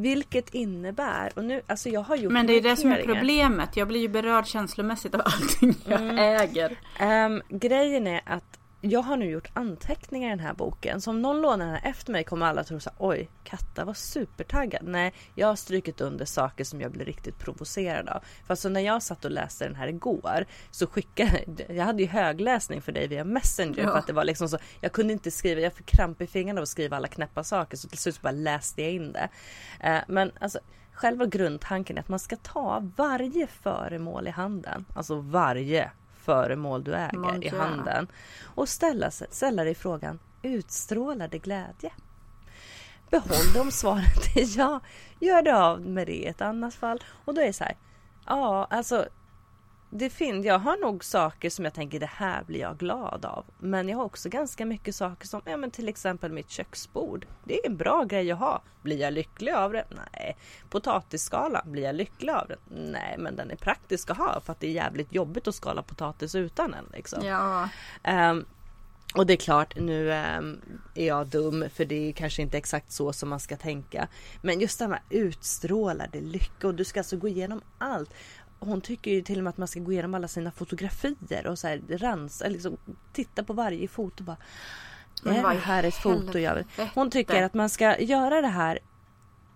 Vilket innebär, och nu, alltså jag har gjort Men det är det som är problemet. Jag blir ju berörd känslomässigt av allting jag Mm. äger. Ehm, grejen är att jag har nu gjort anteckningar i den här boken. Så om någon lånar den här efter mig kommer alla tro så oj, Katta var supertaggad. Nej, jag har strykit under saker som jag blir riktigt provocerad av. För alltså när jag satt och läste den här igår så skickade jag hade ju högläsning för dig via Messenger Ja. för att det var liksom så. Jag kunde inte skriva, jag fick kramp i fingrarna av att skriva alla knäppa saker så till slut så bara läste jag in det. Eh, men alltså själva grundtanken är att man ska ta varje föremål i handen, alltså varje föremål du äger Mon i handen och ställa, ställa dig frågan utstrålar det glädje? Behåll det om svaret är ja. Gör det av med det i ett annat fall. Och då är det så här. Ja, alltså. Det finns, jag har nog saker som jag tänker det här blir jag glad av. Men jag har också ganska mycket saker som ja, men till exempel mitt köksbord. Det är en bra grej att ha. Blir jag lycklig av det? Nej. Potatisskalan, blir jag lycklig av den? Nej, men den är praktisk att ha för att det är jävligt jobbigt att skala potatis utan den. Liksom. Ja, Ehm, och det är klart, nu ehm, är jag dum för det är kanske inte exakt så som man ska tänka. Men just det här med utstrålade lycka och du ska alltså gå igenom allt. Hon tycker ju till och med att man ska gå igenom alla sina fotografier och så här ransa, liksom titta på varje foto bara. Är det här ett foto jag vill? Hon tycker att man ska göra det här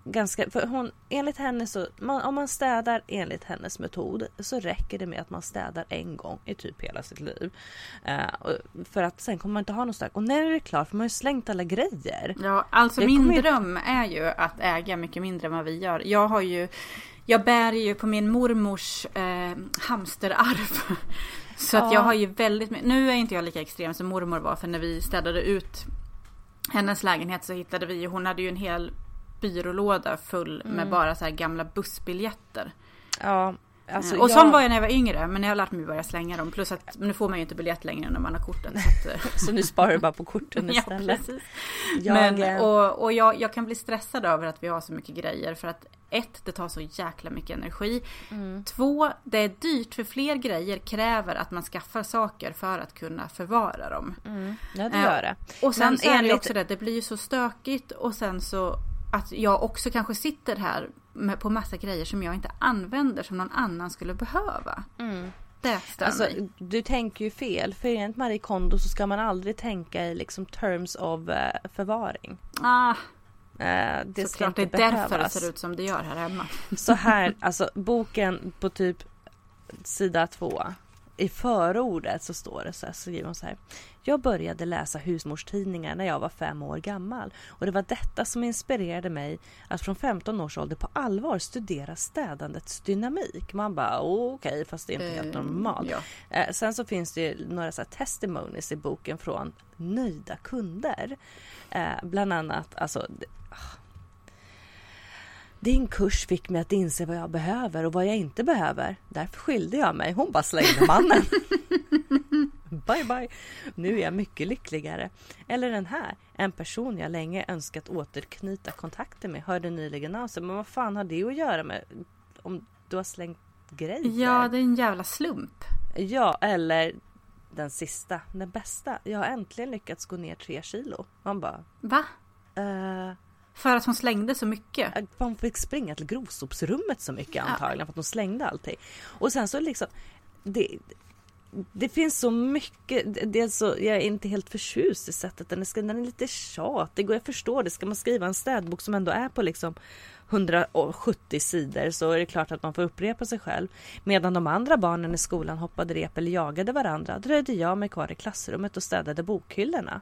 ganska, för hon, enligt henne så, man, om man städar enligt hennes metod så räcker det med att man städar en gång i typ hela sitt liv. Och- för att sen kommer man inte ha något starkt. Och när är det klart? För man har ju slängt alla grejer. Ja, alltså Det min kommer ju- dröm är ju att äga mycket mindre än vad vi gör. Jag har ju, jag bär ju på min mormors eh, hamsterarv. Så att Ja. jag har ju väldigt nu är inte jag lika extrem som mormor var för när vi städade ut hennes lägenhet så hittade vi, hon hade ju en hel byrålåda full med Mm. bara så här gamla bussbiljetter. Ja, alltså och jag- sån var jag när jag var yngre men jag har lärt mig att börja slänga dem. Plus att nu får man ju inte biljett längre när man har kortet. Så att, eh, Så nu sparar du bara på korten Ja, istället. precis. Jag, Men, eh, och och jag, jag kan bli stressad över att vi har så mycket grejer för att ett, det tar så jäkla mycket energi. Mm. Två, det är dyrt för fler grejer kräver att man skaffar saker för att kunna förvara dem. Ja det Eh, gör det. Och sen Men så är det enligt- också det, det blir ju så stökigt och sen så att jag också kanske sitter här på massa grejer som jag inte använder som någon annan skulle behöva. Det stör Alltså, mig. du tänker ju fel. För enligt Marie Kondo så ska man aldrig tänka i liksom terms of eh, förvaring. Ah, Eh, det ska såklart det är inte därför det behövas. ser ut som det gör här hemma. Så här, alltså boken på typ sida två. I förordet så står det så här, så skriver hon så här. Jag började läsa husmorstidningar när jag var fem år gammal och det var detta som inspirerade mig att från 15 års ålder på allvar studera städandets dynamik. Man bara okej, fast det är inte helt Eh, normalt. ja. Eh, sen så finns det ju några så här testimonies i boken från nöjda kunder. Eh, bland annat, alltså det- din kurs fick mig att inse vad jag behöver och vad jag inte behöver. Därför skilde jag mig. Hon bara slängde mannen. bye bye. Nu är jag mycket lyckligare. Eller den här. En person jag länge önskat återknyta kontakter med hörde nyligen av sig. Men vad fan har det att göra med om du har slängt grejer? Ja, det är en jävla slump. Ja, eller den sista, den bästa. Jag har äntligen lyckats gå ner tre kilo. Man bara... Va? Eh, För att hon slängde så mycket? man fick springa till grovsopsrummet så mycket antagligen för att de slängde allting. Och sen så liksom... Det, det finns så mycket, är så, jag är inte helt förtjust i sättet den är skriven. Den är lite tjatig och jag förstår det. Ska man skriva en städbok som ändå är på liksom 170 sidor så är det klart att man får upprepa sig själv. Medan de andra barnen i skolan hoppade rep eller jagade varandra dröjde jag mig kvar i klassrummet och städade bokhyllorna.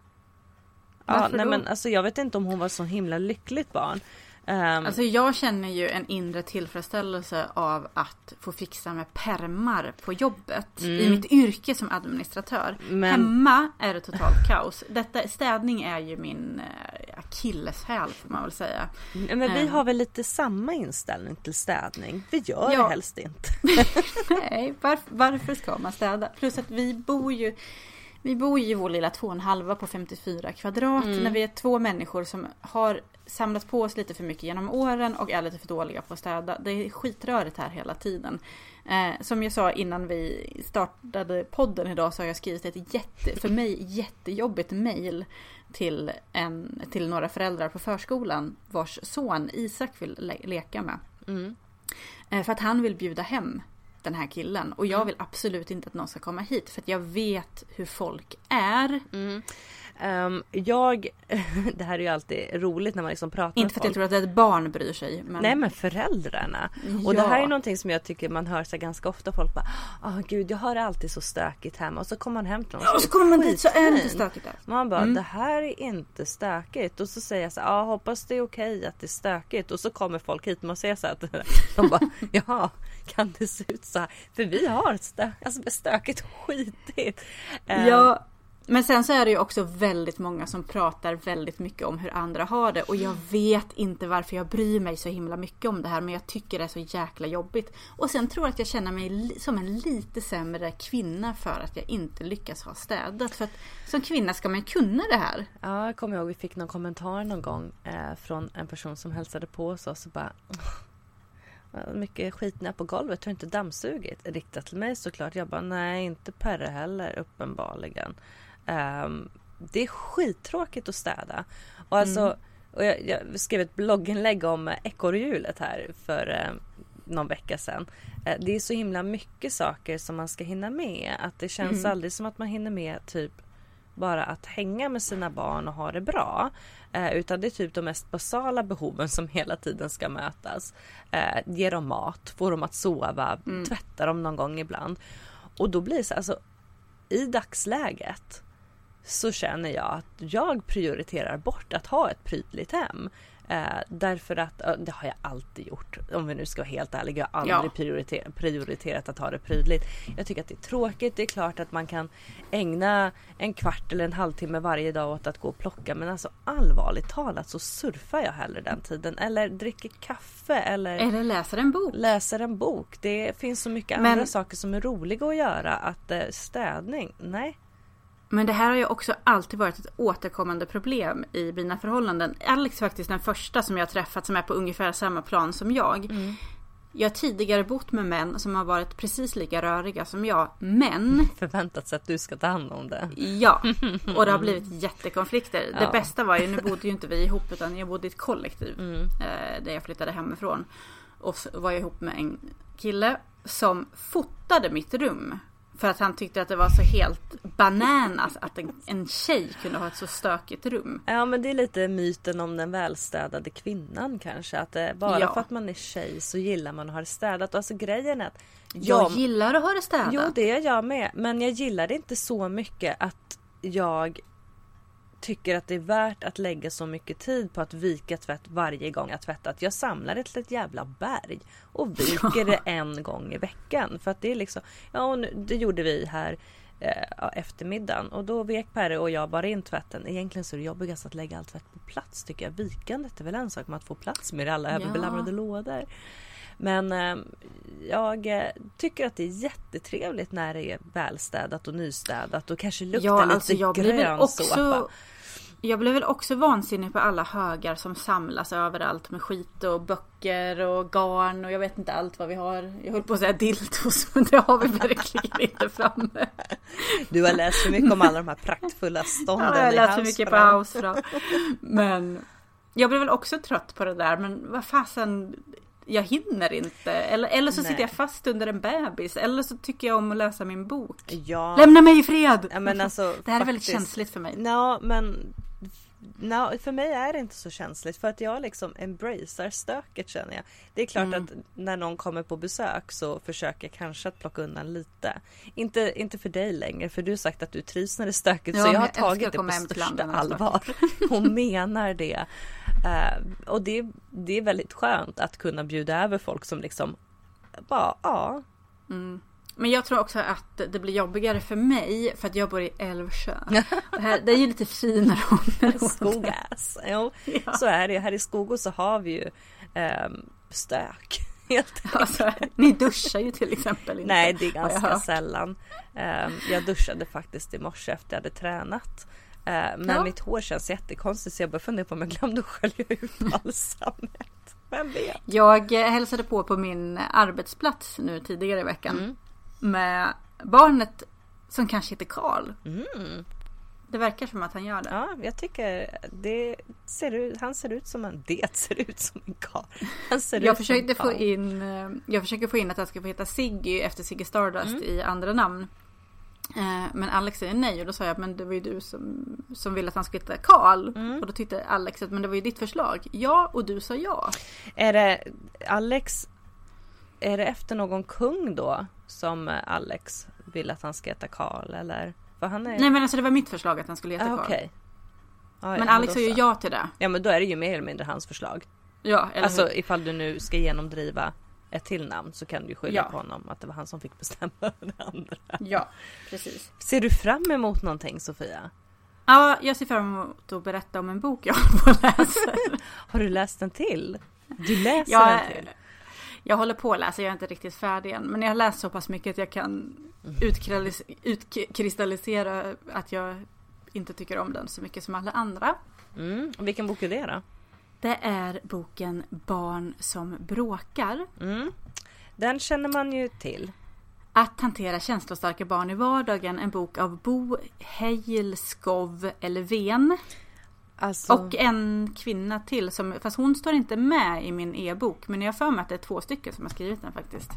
Ja, nej då? men alltså jag vet inte om hon var så himla lyckligt barn. Ehm, Alltså jag känner ju en inre tillfredsställelse av att få fixa med permar på jobbet. I mitt yrke som administratör. Mm. Men- Hemma är det totalt kaos. Detta, städning är ju min eh, akilleshäl får man väl säga. Men vi Ehm. har väl lite samma inställning till städning. Vi gör Ja. det helst inte. Nej, varför, varför ska man städa? Plus att vi bor ju vi bor ju i vår lilla två och en halva på 54 kvadrat. Mm. När vi är två människor som har samlat på oss lite för mycket genom åren och är lite för dåliga på att städa. Det är skitrörigt här hela tiden. Eh, som jag sa innan vi startade podden idag så har jag skrivit ett jätte, för mig jättejobbigt mail till, en, till några föräldrar på förskolan vars son Isak vill le leka med. Mm. Eh, för att han vill bjuda hem den här killen. Och jag Mm. vill absolut inte att någon ska komma hit för att jag vet hur folk är. Mm. Ehm, jag, det här är ju alltid roligt när man liksom pratar Inte för att jag tror att ett barn bryr sig. Men... Nej men föräldrarna. Och det Ja. här är någonting som jag tycker man hör så ganska ofta. Folk bara Åh gud jag har det alltid så stökigt hemma. Och så kommer man hem till någon Ja, och så kommer man dit så är det inte stökigt där. Man bara Mm. det här är inte stökigt. Och så säger jag så ja hoppas det är okej att det är stökigt. Och så kommer folk hit och man ser så här att de bara ja kan det se ut så här? För vi har stö alltså, stökigt och skitigt. Ehm, Ja, men sen så är det ju också väldigt många som pratar väldigt mycket om hur andra har det. Och jag vet inte varför jag bryr mig så himla mycket om det här. Men jag tycker det är så jäkla jobbigt. Och sen tror jag att jag känner mig som en lite sämre kvinna för att jag inte lyckas ha städat. För att som kvinna ska man kunna det här. Ja, jag kommer ihåg vi fick någon kommentar någon gång eh, från en person som hälsade på oss och så bara "Vad mycket skit har på golvet, har inte dammsugit? Riktat till mig såklart. Jag bara nej, inte Perre heller uppenbarligen. Ehm, det är skittråkigt att städa. Och alltså, och jag, jag skrev ett blogginlägg om ekorrhjulet här för eh, någon vecka sedan. Eh, det är så himla mycket saker som man ska hinna med. Att det känns aldrig som att man hinner med typ bara att hänga med sina barn och ha det bra. Eh, utan det är typ de mest basala behoven som hela tiden ska mötas. Eh, ge dem mat, få dem att sova, tvätta dem någon gång ibland. Och då blir det så alltså i dagsläget så känner jag att jag prioriterar bort att ha ett prydligt hem. Eh, därför att, det har jag alltid gjort. Om vi nu ska vara helt ärliga. Jag har aldrig Ja. prioriter- prioriterat att ha det prydligt. Jag tycker att det är tråkigt. Det är klart att man kan ägna en kvart eller en halvtimme varje dag åt att gå och plocka. Men alltså allvarligt talat så surfar jag hellre den tiden. Eller dricker kaffe eller Eller läser en bok. läser en bok. Det finns så mycket Men- andra saker som är roliga att göra. Att eh, städning, nej. Men det här har ju också alltid varit ett återkommande problem i mina förhållanden. Alex är faktiskt den första som jag har träffat som är på ungefär samma plan som jag. Jag har tidigare bott med män som har varit precis lika röriga som jag. Men, Förväntat sig att du ska ta hand om det. ja. Och det har blivit jättekonflikter. Det Ja. bästa var ju, nu bodde ju inte vi ihop utan jag bodde i ett kollektiv. Eh, där jag flyttade hemifrån. Och så var jag ihop med en kille som fotade mitt rum. För att han tyckte att det var så helt bananas att en, en tjej kunde ha ett så stökigt rum. Ja men det är lite myten om den välstädade kvinnan kanske. Att bara Ja. för att man är tjej så gillar man att ha det städat. Alltså grejen är att Jag gillar att ha det städat. Jo det gör jag med. Men jag gillar det inte så mycket att jag tycker att det är värt att lägga så mycket tid på att vika tvätt varje gång jag tvättat. Jag samlar det till ett jävla berg och viker det en gång i veckan. För att det är liksom, ja och nu, det gjorde vi här eh, ja, eftermiddagen och då vek Perre och jag bara in tvätten. Egentligen så är det jobbigast att lägga all tvätt på plats tycker jag. Vikandet är väl en sak med att få plats med det alla överbelamrade lådor. Men eh, jag eh, tycker att det är jättetrevligt när det är välstädat och nystädat och kanske luktar Ja, lite alltså jag blir grön också... såpa. Jag blev väl också vansinnig på alla högar som samlas överallt med skit och böcker och garn och jag vet inte allt vad vi har. Jag höll på att säga dildos men det har vi verkligen inte framme. Du har läst för mycket om alla de här praktfulla stånden Ja, jag i läser mycket på. Hausfrau. Men jag blev väl också trött på det där men vad fasen jag hinner inte. Eller, eller så Nej. sitter jag fast under en bebis. Eller så tycker jag om att läsa min bok. Ja. Lämna mig i fred! Ja, men alltså, det här är väldigt faktiskt. känsligt för mig. Ja men no, för mig är det inte så känsligt för att jag liksom embracear stöket känner jag. Det är klart Mm. att när någon kommer på besök så försöker jag kanske att plocka undan lite. Inte, inte för dig längre för du har sagt att du trivs när det är stökigt Ja, så jag har jag tagit det på största allvar. Och menar det. Eh, och det, det är väldigt skönt att kunna bjuda över folk som liksom bara ja. Men jag tror också att det blir jobbigare för mig för att jag bor i Älvsjö. Och här, det är ju lite finare område. Skogas. Jo, så är det. Här i Skogå så har vi ju ehm, stök. Alltså, ni duschar ju till exempel inte. Nej, det är ganska sällan. Ehm, jag duschade faktiskt i morse efter jag hade tränat. Eh, men Ja. mitt hår känns jättekonstigt så jag börjar fundera på om jag glömde att skölja ut balsamet. Vem vet? Jag eh, hälsade på på min arbetsplats nu tidigare i veckan. Mm. Med barnet som kanske heter Karl. Mm. Det verkar som att han gör det. Ja, jag tycker det ser ut, han ser ut som en, det ser ut som en karl. Han Jag försökte få in, eh, jag försöker få in att jag ska få heta Siggy efter Ziggy Stardust Mm. i andra namn. Eh, Men Alex säger nej och då sa jag men det var ju du som, som ville att han skulle heta Karl. Mm. Och då tyckte Alex att men det var ju ditt förslag. Ja och du sa ja. Är det Alex, är det efter någon kung då som Alex vill att han ska heta Karl eller? För han är... Nej men alltså det var mitt förslag att han skulle heta ah, Karl. okej. Ja, ja, Men Alex sa ju ja till det. Ja men då är det ju mer eller mindre hans förslag. Ja, eller Alltså hur? ifall du nu ska genomdriva ett till namn så kan du skylla Ja. på honom att det var han som fick bestämma det andra. Ja, precis. Ser du fram emot någonting Sofia? Ja, jag ser fram emot att berätta om en bok jag håller på att läsa. Har du läst den till? Du läser Jag, den till? jag håller på att läsa, jag är inte riktigt färdig än. Men jag har läst så pass mycket att jag kan utkrallis- utkristallisera att jag inte tycker om den så mycket som alla andra. Mm. Vilken bok är det då? Det är boken Barn som bråkar. Mm. Den känner man ju till. Att hantera känslostarka barn i vardagen. En bok av Bo Heilskov Elfven. Alltså, Och en kvinna till som, fast hon står inte med i min e-bok. Men jag har för mig att det är två stycken som har skrivit den faktiskt.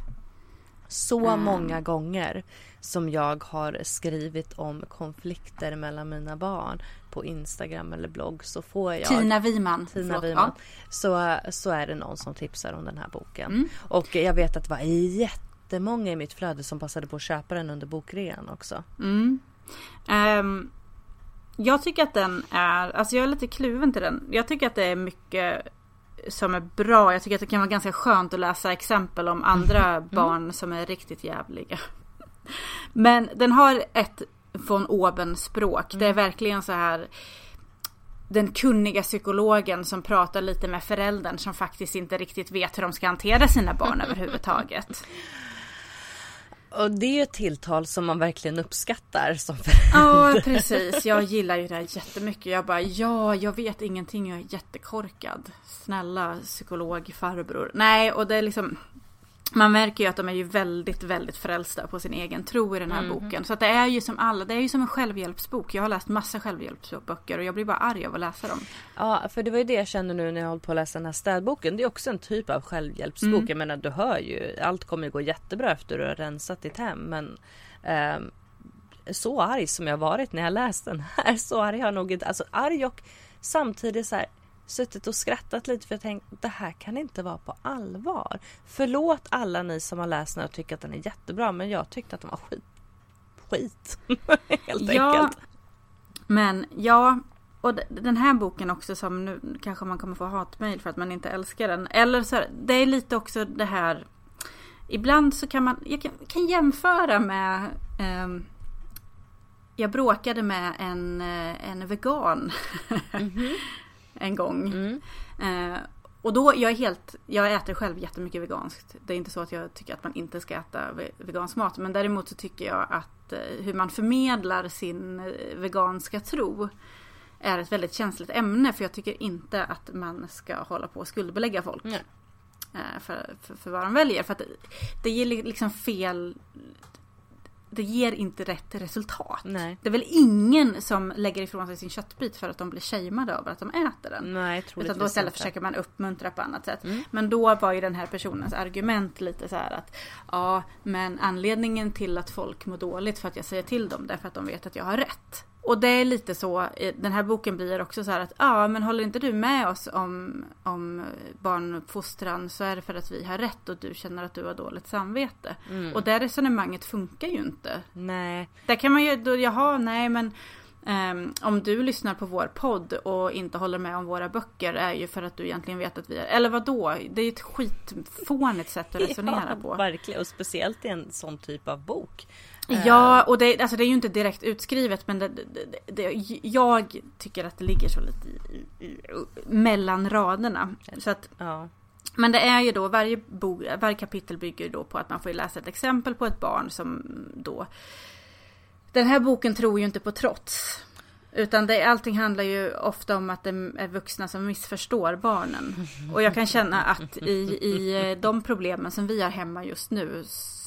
så Mm. många gånger som jag har skrivit om konflikter mellan mina barn på Instagram eller blogg så får jag Tina Wiman. Tina Wiman. ja. Så, så är det någon som tipsar om den här boken. Mm. Och jag vet att det var jättemånga i mitt flöde som passade på att köpa den under bokrean också. Mm. Ehm, jag tycker att den är, alltså jag är lite kluven till den. Jag tycker att det är mycket som är bra. Jag tycker att det kan vara ganska skönt att läsa exempel om andra barn som är riktigt jävliga. Men den har ett von oben språk. Det är verkligen så här den kunniga psykologen som pratar lite med föräldern som faktiskt inte riktigt vet hur de ska hantera sina barn överhuvudtaget. Och det är ett tilltal som man verkligen uppskattar som Ja precis, jag gillar ju det här jättemycket. Jag bara ja, jag vet ingenting, jag är jättekorkad. Snälla psykolog farbror. Nej, och det är liksom man märker ju att de är ju väldigt, väldigt frälsta på sin egen tro i den här boken. Så att det är ju som alla, det är ju som en självhjälpsbok. Jag har läst massa självhjälpsböcker och jag blir bara arg av att läsa dem. Ja, för det var ju det jag kände nu när jag håller på att läsa den här städboken. Det är också en typ av självhjälpsbok. Mm. Jag menar, du hör ju, allt kommer ju gå jättebra efter du har rensat ditt hem. Men ehm, så arg som jag varit när jag läst den här, så arg har jag nog inte. Alltså arg och samtidigt så här suttit och skrattat lite för jag tänkt det här kan inte vara på allvar. Förlåt alla ni som har läst den och tycker att den är jättebra men jag tyckte att den var skit. Skit. Helt Ja, enkelt. Men ja, och den här boken också som nu kanske man kommer få hatmejl för att man inte älskar den. Eller så det är lite också det här. Ibland så kan man, jag kan, kan jämföra med ehm, jag bråkade med en, eh, en vegan en gång. Eh, och då, jag är helt, jag äter själv jättemycket veganskt. Det är inte så att jag tycker att man inte ska äta ve- vegansk mat. Men däremot så tycker jag att eh, hur man förmedlar sin eh, veganska tro är ett väldigt känsligt ämne. För jag tycker inte att man ska hålla på och skuldbelägga folk. Eh, För, för, för vad de väljer. För att det, det ger li- liksom fel... Det ger inte rätt resultat. Nej. Det är väl ingen som lägger ifrån sig sin köttbit för att de blir shameade över att de äter den. Nej, Utan då istället försöker man uppmuntra på annat sätt. Mm. Men då var ju den här personens argument lite så här att Ja men anledningen till att folk mår dåligt för att jag säger till dem det är för att de vet att jag har rätt. Och det är lite så, den här boken blir också så här att ja men håller inte du med oss om, om barnuppfostran så är det för att vi har rätt och du känner att du har dåligt samvete. Mm. Och det resonemanget funkar ju inte. Nej. Där kan man ju, då, jaha nej men ehm, om du lyssnar på vår podd och inte håller med om våra böcker är ju för att du egentligen vet att vi är, eller vad då? Det är ju ett skitfånigt sätt att resonera ja, på. Verkligen, och speciellt i en sån typ av bok. Ja, och det, alltså det är ju inte direkt utskrivet men det, det, det, jag tycker att det ligger så lite i, i, mellan raderna. Så att, Ja. men det är ju då, varje, bok, varje kapitel bygger då på att man får läsa ett exempel på ett barn som då... Den här boken tror ju inte på trots. Utan det, allting handlar ju ofta om att det är vuxna som missförstår barnen. Och jag kan känna att i, i eh, de problemen som vi har hemma just nu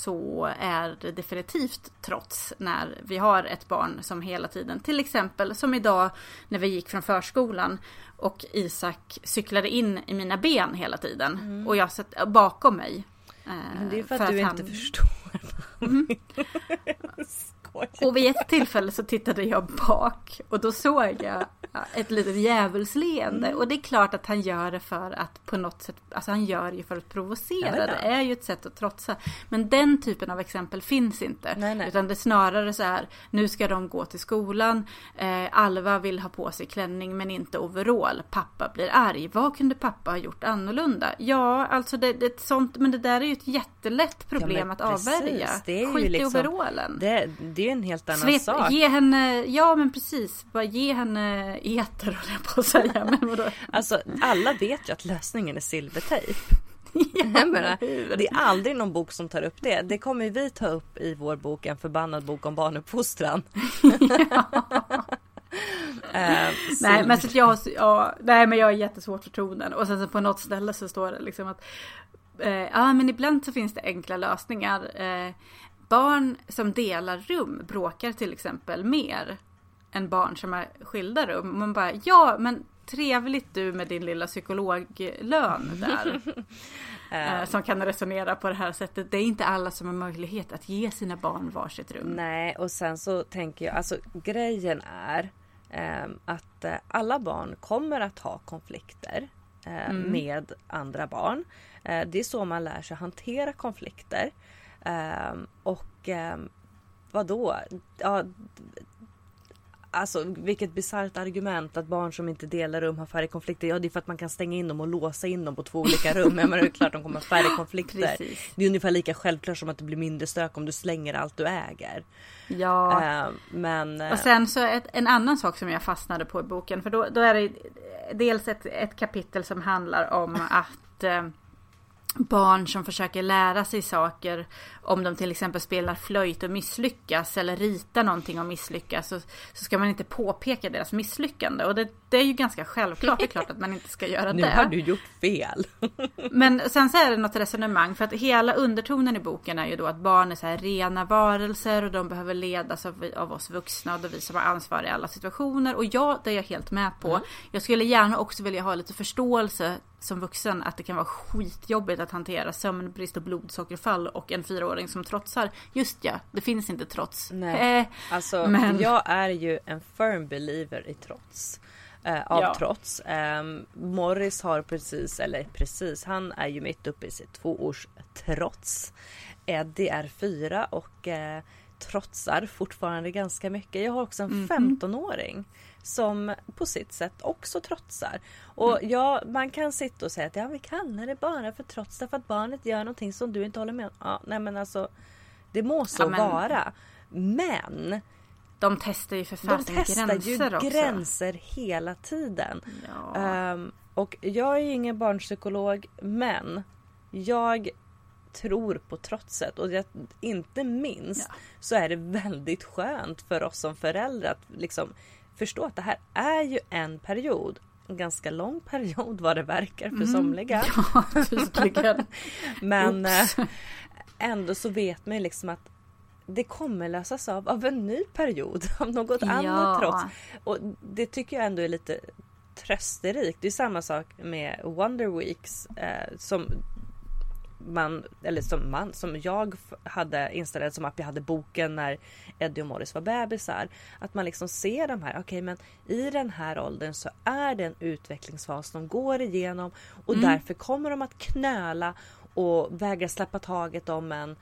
så är det definitivt trots när vi har ett barn som hela tiden, till exempel som idag när vi gick från förskolan och Isak cyklade in i mina ben hela tiden Mm. och jag satt bakom mig. Eh, Men det är för att, du han- inte förstår. Mm. Och vid ett tillfälle så tittade jag bak och då såg jag ett litet djävulsleende. Och det är klart att han gör det för att på något sätt, alltså han gör det ju för att provocera. Ja, ja. Det är ju ett sätt att trotsa. Men den typen av exempel finns inte. Nej, nej. Utan det är snarare så här, nu ska de gå till skolan, eh, Alva vill ha på sig klänning men inte overall. Pappa blir arg. Vad kunde pappa ha gjort annorlunda? Ja, alltså det, det är ett sånt, men det där är ju ett jättelätt problem men att precis, avvärja. det är ju Skit liksom- i overallen. Det, det är ju en helt annan Svep, sak. ge henne, ja men precis, bara ge henne eter höll jag på att säga. Men vadå? Alltså alla vet ju att lösningen är silvertejp. Ja, menar, det är aldrig någon bok som tar upp det. Det kommer vi ta upp i vår bok En förbannad bok om barnuppfostran. Eh, Nej men, så jag, ja, nej men jag har jättesvårt för tonen. Och sen så på något ställe så står det liksom att eh, Ja men ibland så finns det enkla lösningar. Eh, barn som delar rum bråkar till exempel mer än barn som har skilda rum. Man bara ja men trevligt du med din lilla psykologlön där. eh, som kan resonera på det här sättet. Det är inte alla som har möjlighet att ge sina barn varsitt rum. Nej och sen så tänker jag, alltså grejen är ehm, att eh, alla barn kommer att ha konflikter eh, med andra barn. Eh, det är så man lär sig hantera konflikter. Ehm, och um, vadå? Ja, Alltså vilket bisarrt argument att barn som inte delar rum har färre konflikter. Ja det är för att man kan stänga in dem och låsa in dem på två olika rum. Men det är klart de kommer ha färre konflikter. Precis. Det är ungefär lika självklart som att det blir mindre stök om du slänger allt du äger. Ja. Eh, men... eh, Och sen så ett, en annan sak som jag fastnade på i boken. För då, då är det dels ett, ett kapitel som handlar om att eh, barn som försöker lära sig saker. Om de till exempel spelar flöjt och misslyckas. Eller ritar någonting och misslyckas. Så, så ska man inte påpeka deras misslyckande. Och det, det är ju ganska självklart. Det är klart att man inte ska göra nu det. har du gjort fel. Men sen så är det något resonemang för att hela undertonen i boken är ju då att barn är så här rena varelser och de behöver ledas av, av oss vuxna och det är vi som har ansvar i alla situationer. Och ja, det är jag helt med på. Jag skulle gärna också vilja ha lite förståelse som vuxen att det kan vara skitjobbigt att hantera sömnbrist och blodsockerfall och en fyraåring som trotsar. Just ja, det finns inte trots. Nej. Eh, Alltså Men- jag är ju en firm believer i trots. Eh, av Ja. trots. Ehm, Morris har precis, eller precis, han är ju mitt uppe i sitt tvåårs trots. Eddie är fyra och eh, trotsar fortfarande ganska mycket. Jag har också en 15-åring som på sitt sätt också trotsar. Och ja, man kan sitta och säga att ja, vi kallar det bara för trots därför att barnet gör någonting som du inte håller med om. Ja, nej men alltså, det må så Ja, men- vara. Men de testar ju för de fasen testar ju gränser också. gränser hela tiden. Ja. Ehm, och jag är ju ingen barnpsykolog men jag tror på trotset och jag, inte minst så är det väldigt skönt för oss som föräldrar att liksom förstå att det här är ju en period. En ganska lång period vad det verkar för somliga. Ja, tydligen. Men Oops. eh, ändå så vet man ju liksom att det kommer lösas av av en ny period. Av något Ja. annat trots. Och det tycker jag ändå är lite trösterikt. Det är samma sak med Wonder Weeks. Eh, som man, eller som man, som jag hade installerat som app. Jag hade boken när Eddie och Morris var bebisar. Att man liksom ser de här, okej men i den här åldern så är det en utvecklingsfas de går igenom och därför kommer de att knöla och vägra släppa taget om en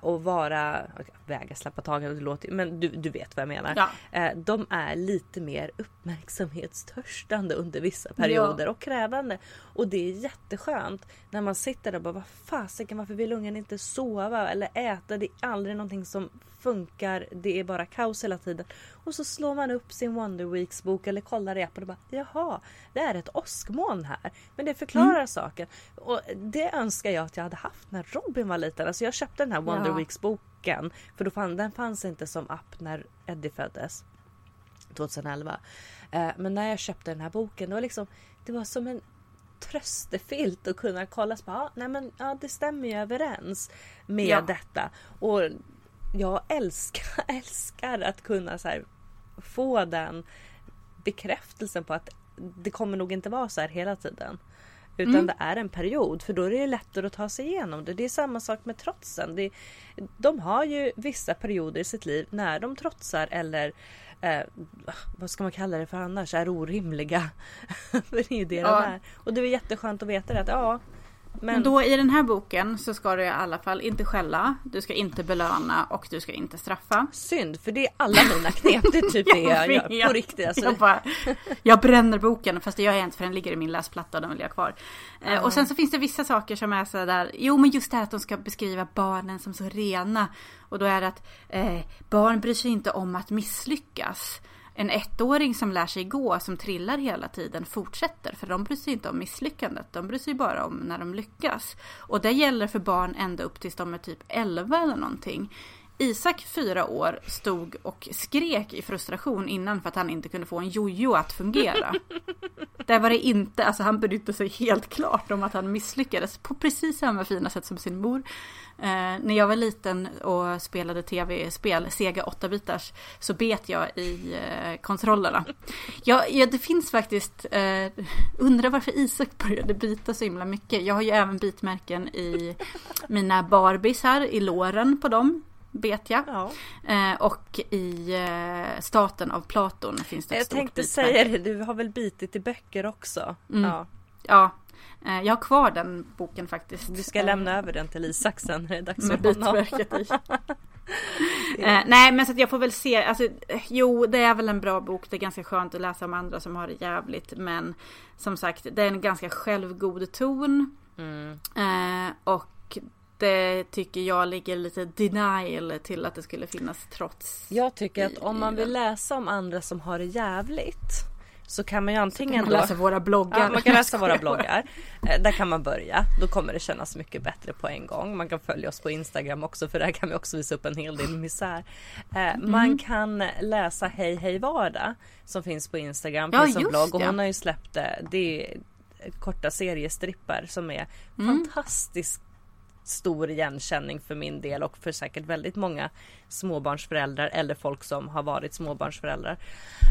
och vara, vägra släppa taget, det låter, men du, du vet vad jag menar. Ja. Eh, de är lite mer uppmärksamhetstörstande under vissa perioder och krävande. Och det är jätteskönt när man sitter där och bara vad fasiken varför vill ungen inte sova eller äta? Det är aldrig någonting som funkar. Det är bara kaos hela tiden. Och så slår man upp sin Wonder Weeks bok eller kollar i appen och bara jaha, det är ett åskmoln här. Men det förklarar saken. Och det önskar jag att jag hade haft när Robin var liten. Alltså jag köpte den här Wonder Ja. Weeks boken för då fann, den fanns inte som app när Eddie föddes. 2011. Eh, men när jag köpte den här boken, det var liksom, det var som en tröstefilt att kunna kolla på, ja, nej men ja, det stämmer ju överens med Ja. detta. Och jag älskar, älskar att kunna så här, få den bekräftelsen på att det kommer nog inte vara så här hela tiden. Utan Mm. det är en period för då är det lättare att ta sig igenom det. Det är samma sak med trotsen. Det, de har ju vissa perioder i sitt liv när de trotsar eller eh, vad ska man kalla det för annars, är orimliga. det är ju det Ja. de är. Och det är jätteskönt att veta det att ja. Men, Men då i den här boken så ska du i alla fall inte skälla, du ska inte belöna och du ska inte straffa. synd för det är alla mina knep. Det är typ det jag gör vet. på riktigt. Alltså. Jag, bara, jag bränner boken fast det gör jag inte för den ligger i min läsplatta och den vill jag ha kvar. Eh, Och sen så finns det vissa saker som är så där, jo men just det här att de ska beskriva barnen som så rena. Och då är det att eh, barn bryr sig inte om att misslyckas. En ettåring som lär sig gå, som trillar hela tiden, fortsätter. För de bryr sig inte om misslyckandet. De bryr sig bara om när de lyckas. Och det gäller för barn ända upp tills de är typ 11 eller någonting. Isak, fyra år, stod och skrek i frustration innan för att han inte kunde få en jojo att fungera. Där var det inte, alltså han brydde sig helt klart om att han misslyckades på precis samma fina sätt som sin mor. Eh, när jag var liten och spelade tv-spel, Sega 8-bitars, så bet jag i eh, kontrollerna. Ja, ja, det finns faktiskt, eh, undrar varför Isak började bita så himla mycket. Jag har ju även bitmärken i mina Barbies här, i låren på dem. Bet jag. Ja. Eh, och i eh, staten av Platon finns det ett Jag stort tänkte bitmärke. säga det, du har väl bitit i böcker också? Mm. Ja. Ja, eh, jag har kvar den boken faktiskt. Du ska lämna över den till Isak sen när det är dags med för honom. eh, nej men så att jag får väl se, alltså, eh, jo det är väl en bra bok, det är ganska skönt att läsa om andra som har det jävligt men som sagt det är en ganska självgod ton. Mm. Eh, och det tycker jag ligger lite denial till att det skulle finnas trots. Jag tycker att om man vill läsa om andra som har det jävligt så kan man ju antingen man då... läsa våra bloggar. Ja, man kan läsa våra bloggar. Eh, Där kan man börja. Då kommer det kännas mycket bättre på en gång. Man kan följa oss på Instagram också för där kan vi också visa upp en hel del misär. Eh, Mm. Man kan läsa Hej Hej Vardag som finns på Instagram. Ja, just blogg och det. hon har ju släppt eh, det är korta seriestrippar som är Mm. fantastiskt stor igenkänning för min del och för säkert väldigt många småbarnsföräldrar eller folk som har varit småbarnsföräldrar.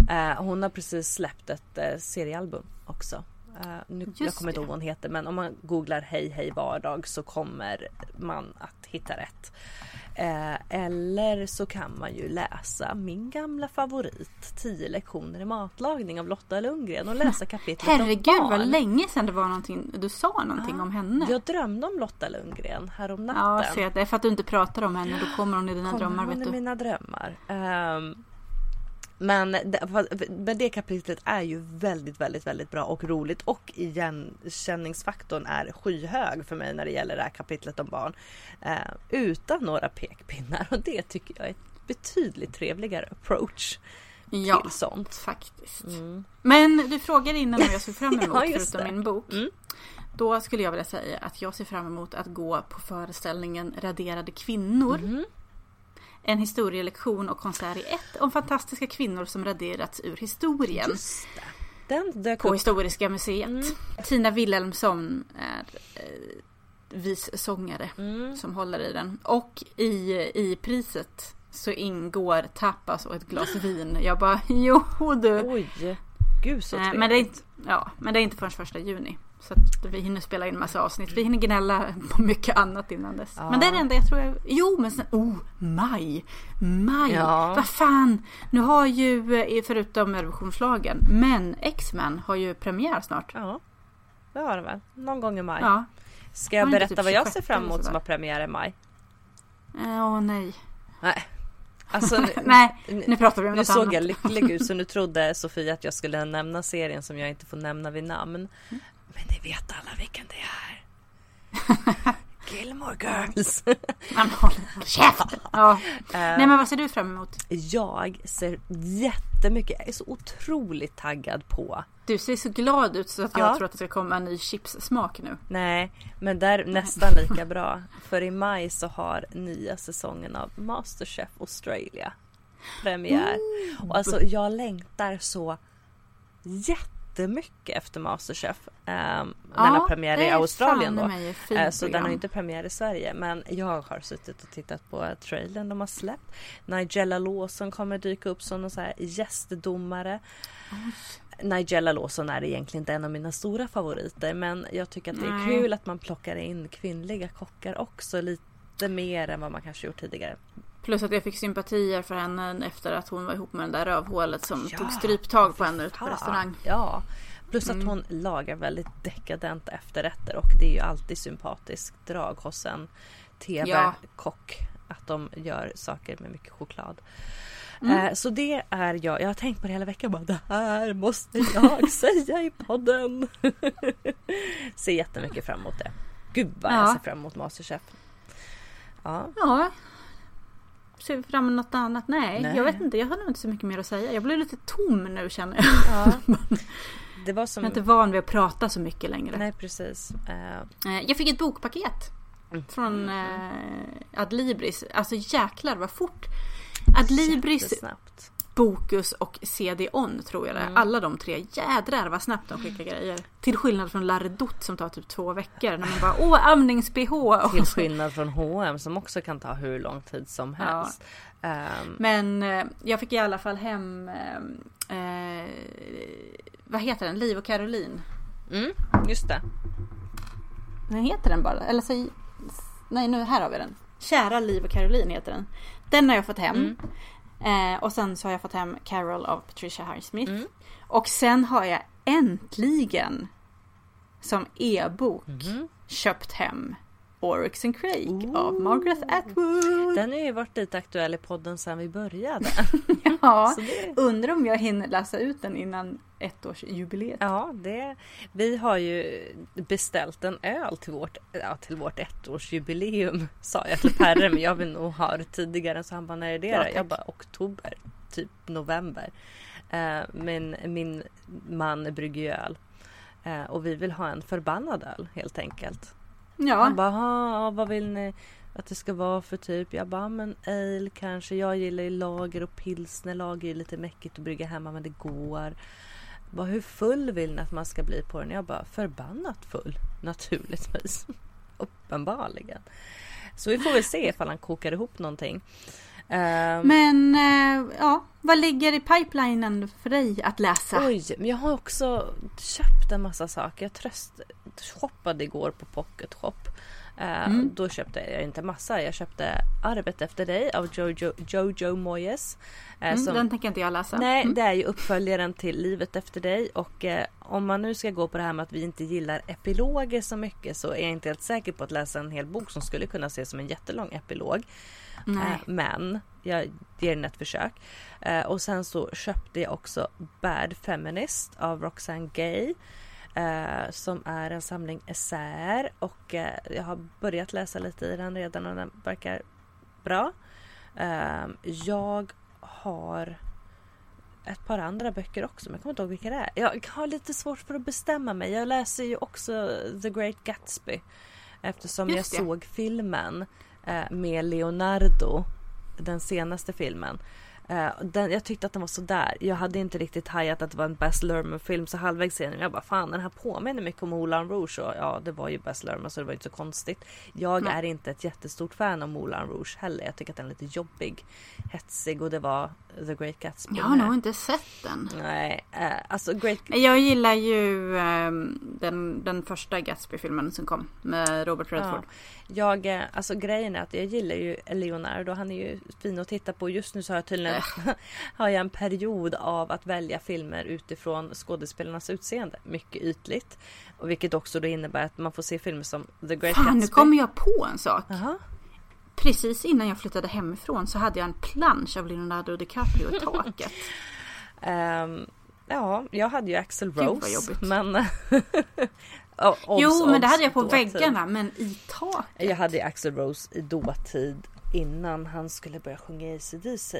Eh, hon har precis släppt ett eh, seriealbum också. Eh, nu, jag kommer inte ihåg vad hon heter men om man googlar Hej Hej Vardag så kommer man att hitta rätt. Eh, eller så kan man ju läsa min gamla favorit 10 lektioner i matlagning av Lotta Lundgren och läsa kapitlet om Herregud barn. vad länge sedan det var någonting, du sa någonting om henne. Jag drömde om Lotta Lundgren härom natten. Ja, se, det är för att du inte pratar om henne, då kommer hon i dina Kommer drömmar hon vet i du. mina drömmar. Men det, men det kapitlet är ju väldigt, väldigt, väldigt bra och roligt och igenkänningsfaktorn är skyhög för mig när det gäller det här kapitlet om barn. Eh, utan några pekpinnar och det tycker jag är ett betydligt trevligare approach Ja, till sånt. faktiskt. Mm. Men du frågade innan vad jag såg fram emot Ja, förutom det. min bok. Mm. Då skulle jag vilja säga att jag ser fram emot att gå på föreställningen Raderade kvinnor. Mhm. En historielektion och konsert i ett om fantastiska kvinnor som raderats ur historien. Just det. Den dök På upp. Historiska museet. Mm. Tina Wilhelmsson är eh, vissångare Mm. som håller i den. Och i, i priset så ingår tapas och ett glas vin. Jag bara, jo du. Oj, gud så Eh, trevligt. men, det är inte, ja, men det är inte förrän första juni. Så att vi hinner spela in massa avsnitt. Vi hinner gnälla på mycket annat innan dess. Ja. Men det är det enda jag tror jag... Jo men sen, oh, maj! Maj! Ja. Vad fan! Nu har ju, eh, förutom revolutionslagen, men X-Men har ju premiär snart. Ja, det har det väl. Någon gång i maj. Ja. Ska jag berätta typ vad jag 26 ser fram emot som har premiär i maj? Eh, Åh nej. Nej. Alltså, nu- Nej, nu pratar vi om Nu något såg annat. jag lycklig ut så nu trodde Sofia att jag skulle nämna serien som jag inte får nämna vid namn. Men ni vet alla vilken det är. Gilmore Girls. Men håll käften! Ja. Nej men vad ser du fram emot? Jag ser jättemycket, jag är så otroligt taggad på. Du ser så glad ut så att jag Ja. tror att det ska komma en ny chipssmak nu. Nej, men där nästan lika bra. För i maj så har nya säsongen av Masterchef Australia premiär. Och alltså jag längtar så jättemycket efter Masterchef. Um, den har premiär i Australien då. Uh, så den har inte premiär i Sverige. Men jag har suttit och tittat på trailern de har släppt. Nigella Lawson kommer dyka upp som någon så här gästdomare. Nigella Lawson är egentligen inte en av mina stora favoriter men jag tycker att det är Nej. kul att man plockar in kvinnliga kockar också lite mer än vad man kanske gjort tidigare. Plus att jag fick sympatier för henne efter att hon var ihop med den där rövhålet som Ja, tog stryptag på henne ute på restaurang. Ja, plus att Mm. hon lagar väldigt dekadenta efterrätter och det är ju alltid sympatiskt drag hos en tv-kock att de gör saker med mycket choklad. Mm. Eh, så det är jag. Jag har tänkt på det hela veckan. Bara, det här måste jag säga i podden. ser jättemycket fram emot det. Gud vad jag Ja. ser fram emot Masterchef. Ja, Ja. Ser vi fram emot något annat? Nej, Nej. jag vet inte. Jag har nog inte så mycket mer att säga. Jag blir lite tom nu känner jag. ja. Det var som... Jag är inte van vid att prata så mycket längre. Nej precis. Eh, Jag fick ett bokpaket. Från eh, Adlibris. Alltså jäklar vad fort. Adlibris, jättesnabbt. Bokus och CD-ON tror jag det är. Mm. Alla de tre. Jädrar vad snabbt de skickar grejer. Till skillnad från Laredot som tar typ två veckor. När man bara åh amnings-bh. Till skillnad från H&M som också kan ta hur lång tid som helst. Ehm, Men eh, jag fick i alla fall hem eh, eh, Vad heter den? Liv och Caroline. mm, just det. Den heter den bara. Eller säg Nej nu här har vi den. Kära Liv och Caroline heter den. Den har jag fått hem. Eh, och sen så har jag fått hem Carol av Patricia Highsmith. Mm. Och sen har jag äntligen som e-bok Mhm. köpt hem Oryx and Craig av Margaret Atwood. Den har ju varit lite aktuell i podden sedan vi började. Ja, det- undrar om jag hinner läsa ut den innan ettårsjubileet. Ja, det, vi har ju beställt en öl till vårt, ja, till vårt ettårsjubileum sa jag till Perre men jag vill nog ha det tidigare så han bara när är det Ja. Jag bara oktober, typ november. Eh, men min man brygger ju öl. Eh, och vi vill ha en förbannad öl helt enkelt. Ja, Han bara, "Ha, vad vill ni att det ska vara för typ? Jag bara, men ale kanske. Jag gillar ju lager och pilsner. Lager är lite mäckigt att brygga hemma men det går. Jag Bara, hur full vill ni att man ska bli på den? Jag bara, förbannat full. Naturligtvis. Uppenbarligen. Så vi får väl se ifall han kokar ihop någonting. Ehm, men eh, ja, vad ligger i pipelinen för dig att läsa? Oj, men jag har också köpt en massa saker. Jag tröst shoppade igår på Pocket Shop. Eh, Då köpte jag inte massa. Jag köpte Arvet efter dig av Jojo, Jojo Moyes. eh, Mm, som- Den tänker inte jag läsa. Nej, Mm. det är ju uppföljaren till Livet efter dig och eh, om man nu ska gå på det här med att vi inte gillar epiloger så mycket så är jag inte helt säker på att läsa en hel bok som skulle kunna ses som en jättelång epilog. Nej. Men jag ger den ett försök. Och sen så köpte jag också Bad Feminist av Roxane Gay. Eh, som är en samling essäer och eh, jag har börjat läsa lite i den redan och den verkar bra. Eh, jag har ett par andra böcker också men jag kommer inte ihåg vilka det är. Jag har lite svårt för att bestämma mig. Jag läser ju också The Great Gatsby. Eftersom jag såg filmen eh, med Leonardo. Den senaste filmen. Eh, den, jag tyckte att den var sådär. Jag hade inte riktigt hajat att det var en Baz Luhrmann film så halvvägs sen jag bara fan den här påminner mycket om Moulin Rouge och ja det var ju Baz Luhrmann så det var inte så konstigt. Jag Nej. är inte ett jättestort fan av Moulin Rouge heller. Jag tycker att den är lite jobbig, hetsig och det var The Great Gatsby. Jag har nog inte sett den. Nej, eh, alltså Great Jag gillar ju ehm, den, den första Gatsby-filmen som kom med Robert Redford. Jag, eh, alltså grejen är att jag gillar ju Leonardo. Han är ju fin att titta på. Just nu så har jag tydligen har jag en period av att välja filmer utifrån skådespelarnas utseende. Mycket ytligt. Och vilket också då innebär att man får se filmer som The Great Fan, nu Gatsby. kommer jag på en sak. Jaha. Precis innan jag flyttade hemifrån så hade jag en plansch av Leonardo DiCaprio i taket. Ehm, ja, jag hade ju Axel Gud, Rose. jobbigt. Men... O- jo, obs, men det hade jag på dåtid. väggarna, men i taket. Jag hade Axel Rose i dåtid innan han skulle börja sjunga i ACDC.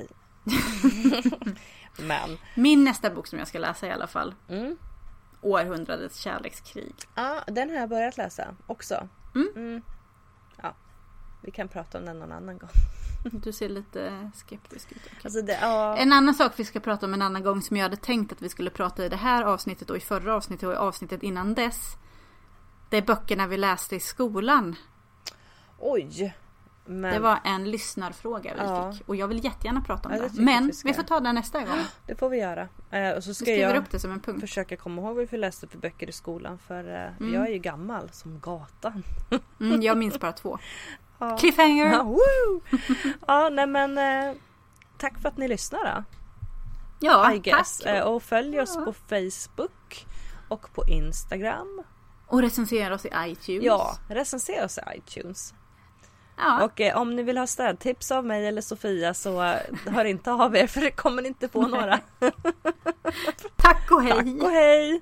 Men Min nästa bok som jag ska läsa i alla fall. Mm. Århundradets kärlekskrig. Ja, den har jag börjat läsa också. Mm. Mm. Ja, vi kan prata om den någon annan gång. Du ser lite skeptisk ut. Alltså det, ja. En annan sak vi ska prata om en annan gång som jag hade tänkt att vi skulle prata i det här avsnittet och i förra avsnittet och i avsnittet innan dess. Det är böckerna vi läste i skolan. Oj. Men Det var en lyssnarfråga vi Ja. fick och jag vill jättegärna prata om Ja, det Men vi vi får ta det nästa gång. det får vi göra. Eh, och så ska skriver jag upp det som en punkt. försöka komma ihåg vad vi läste för böcker i skolan. För eh, Mm. jag är ju gammal som gatan. Mm, jag minns bara två. Ja. Cliffhanger! Ja, ja nej men eh, tack för att ni lyssnar då. Ja, I guess. tack. Och följ oss på Facebook och på Instagram. Och recensera oss i iTunes. Ja, recensera oss i iTunes. Ja. Och eh, om ni vill ha städtips av mig eller Sofia så hör inte av er för det kommer ni inte få några. Tack och hej! Tack och hej!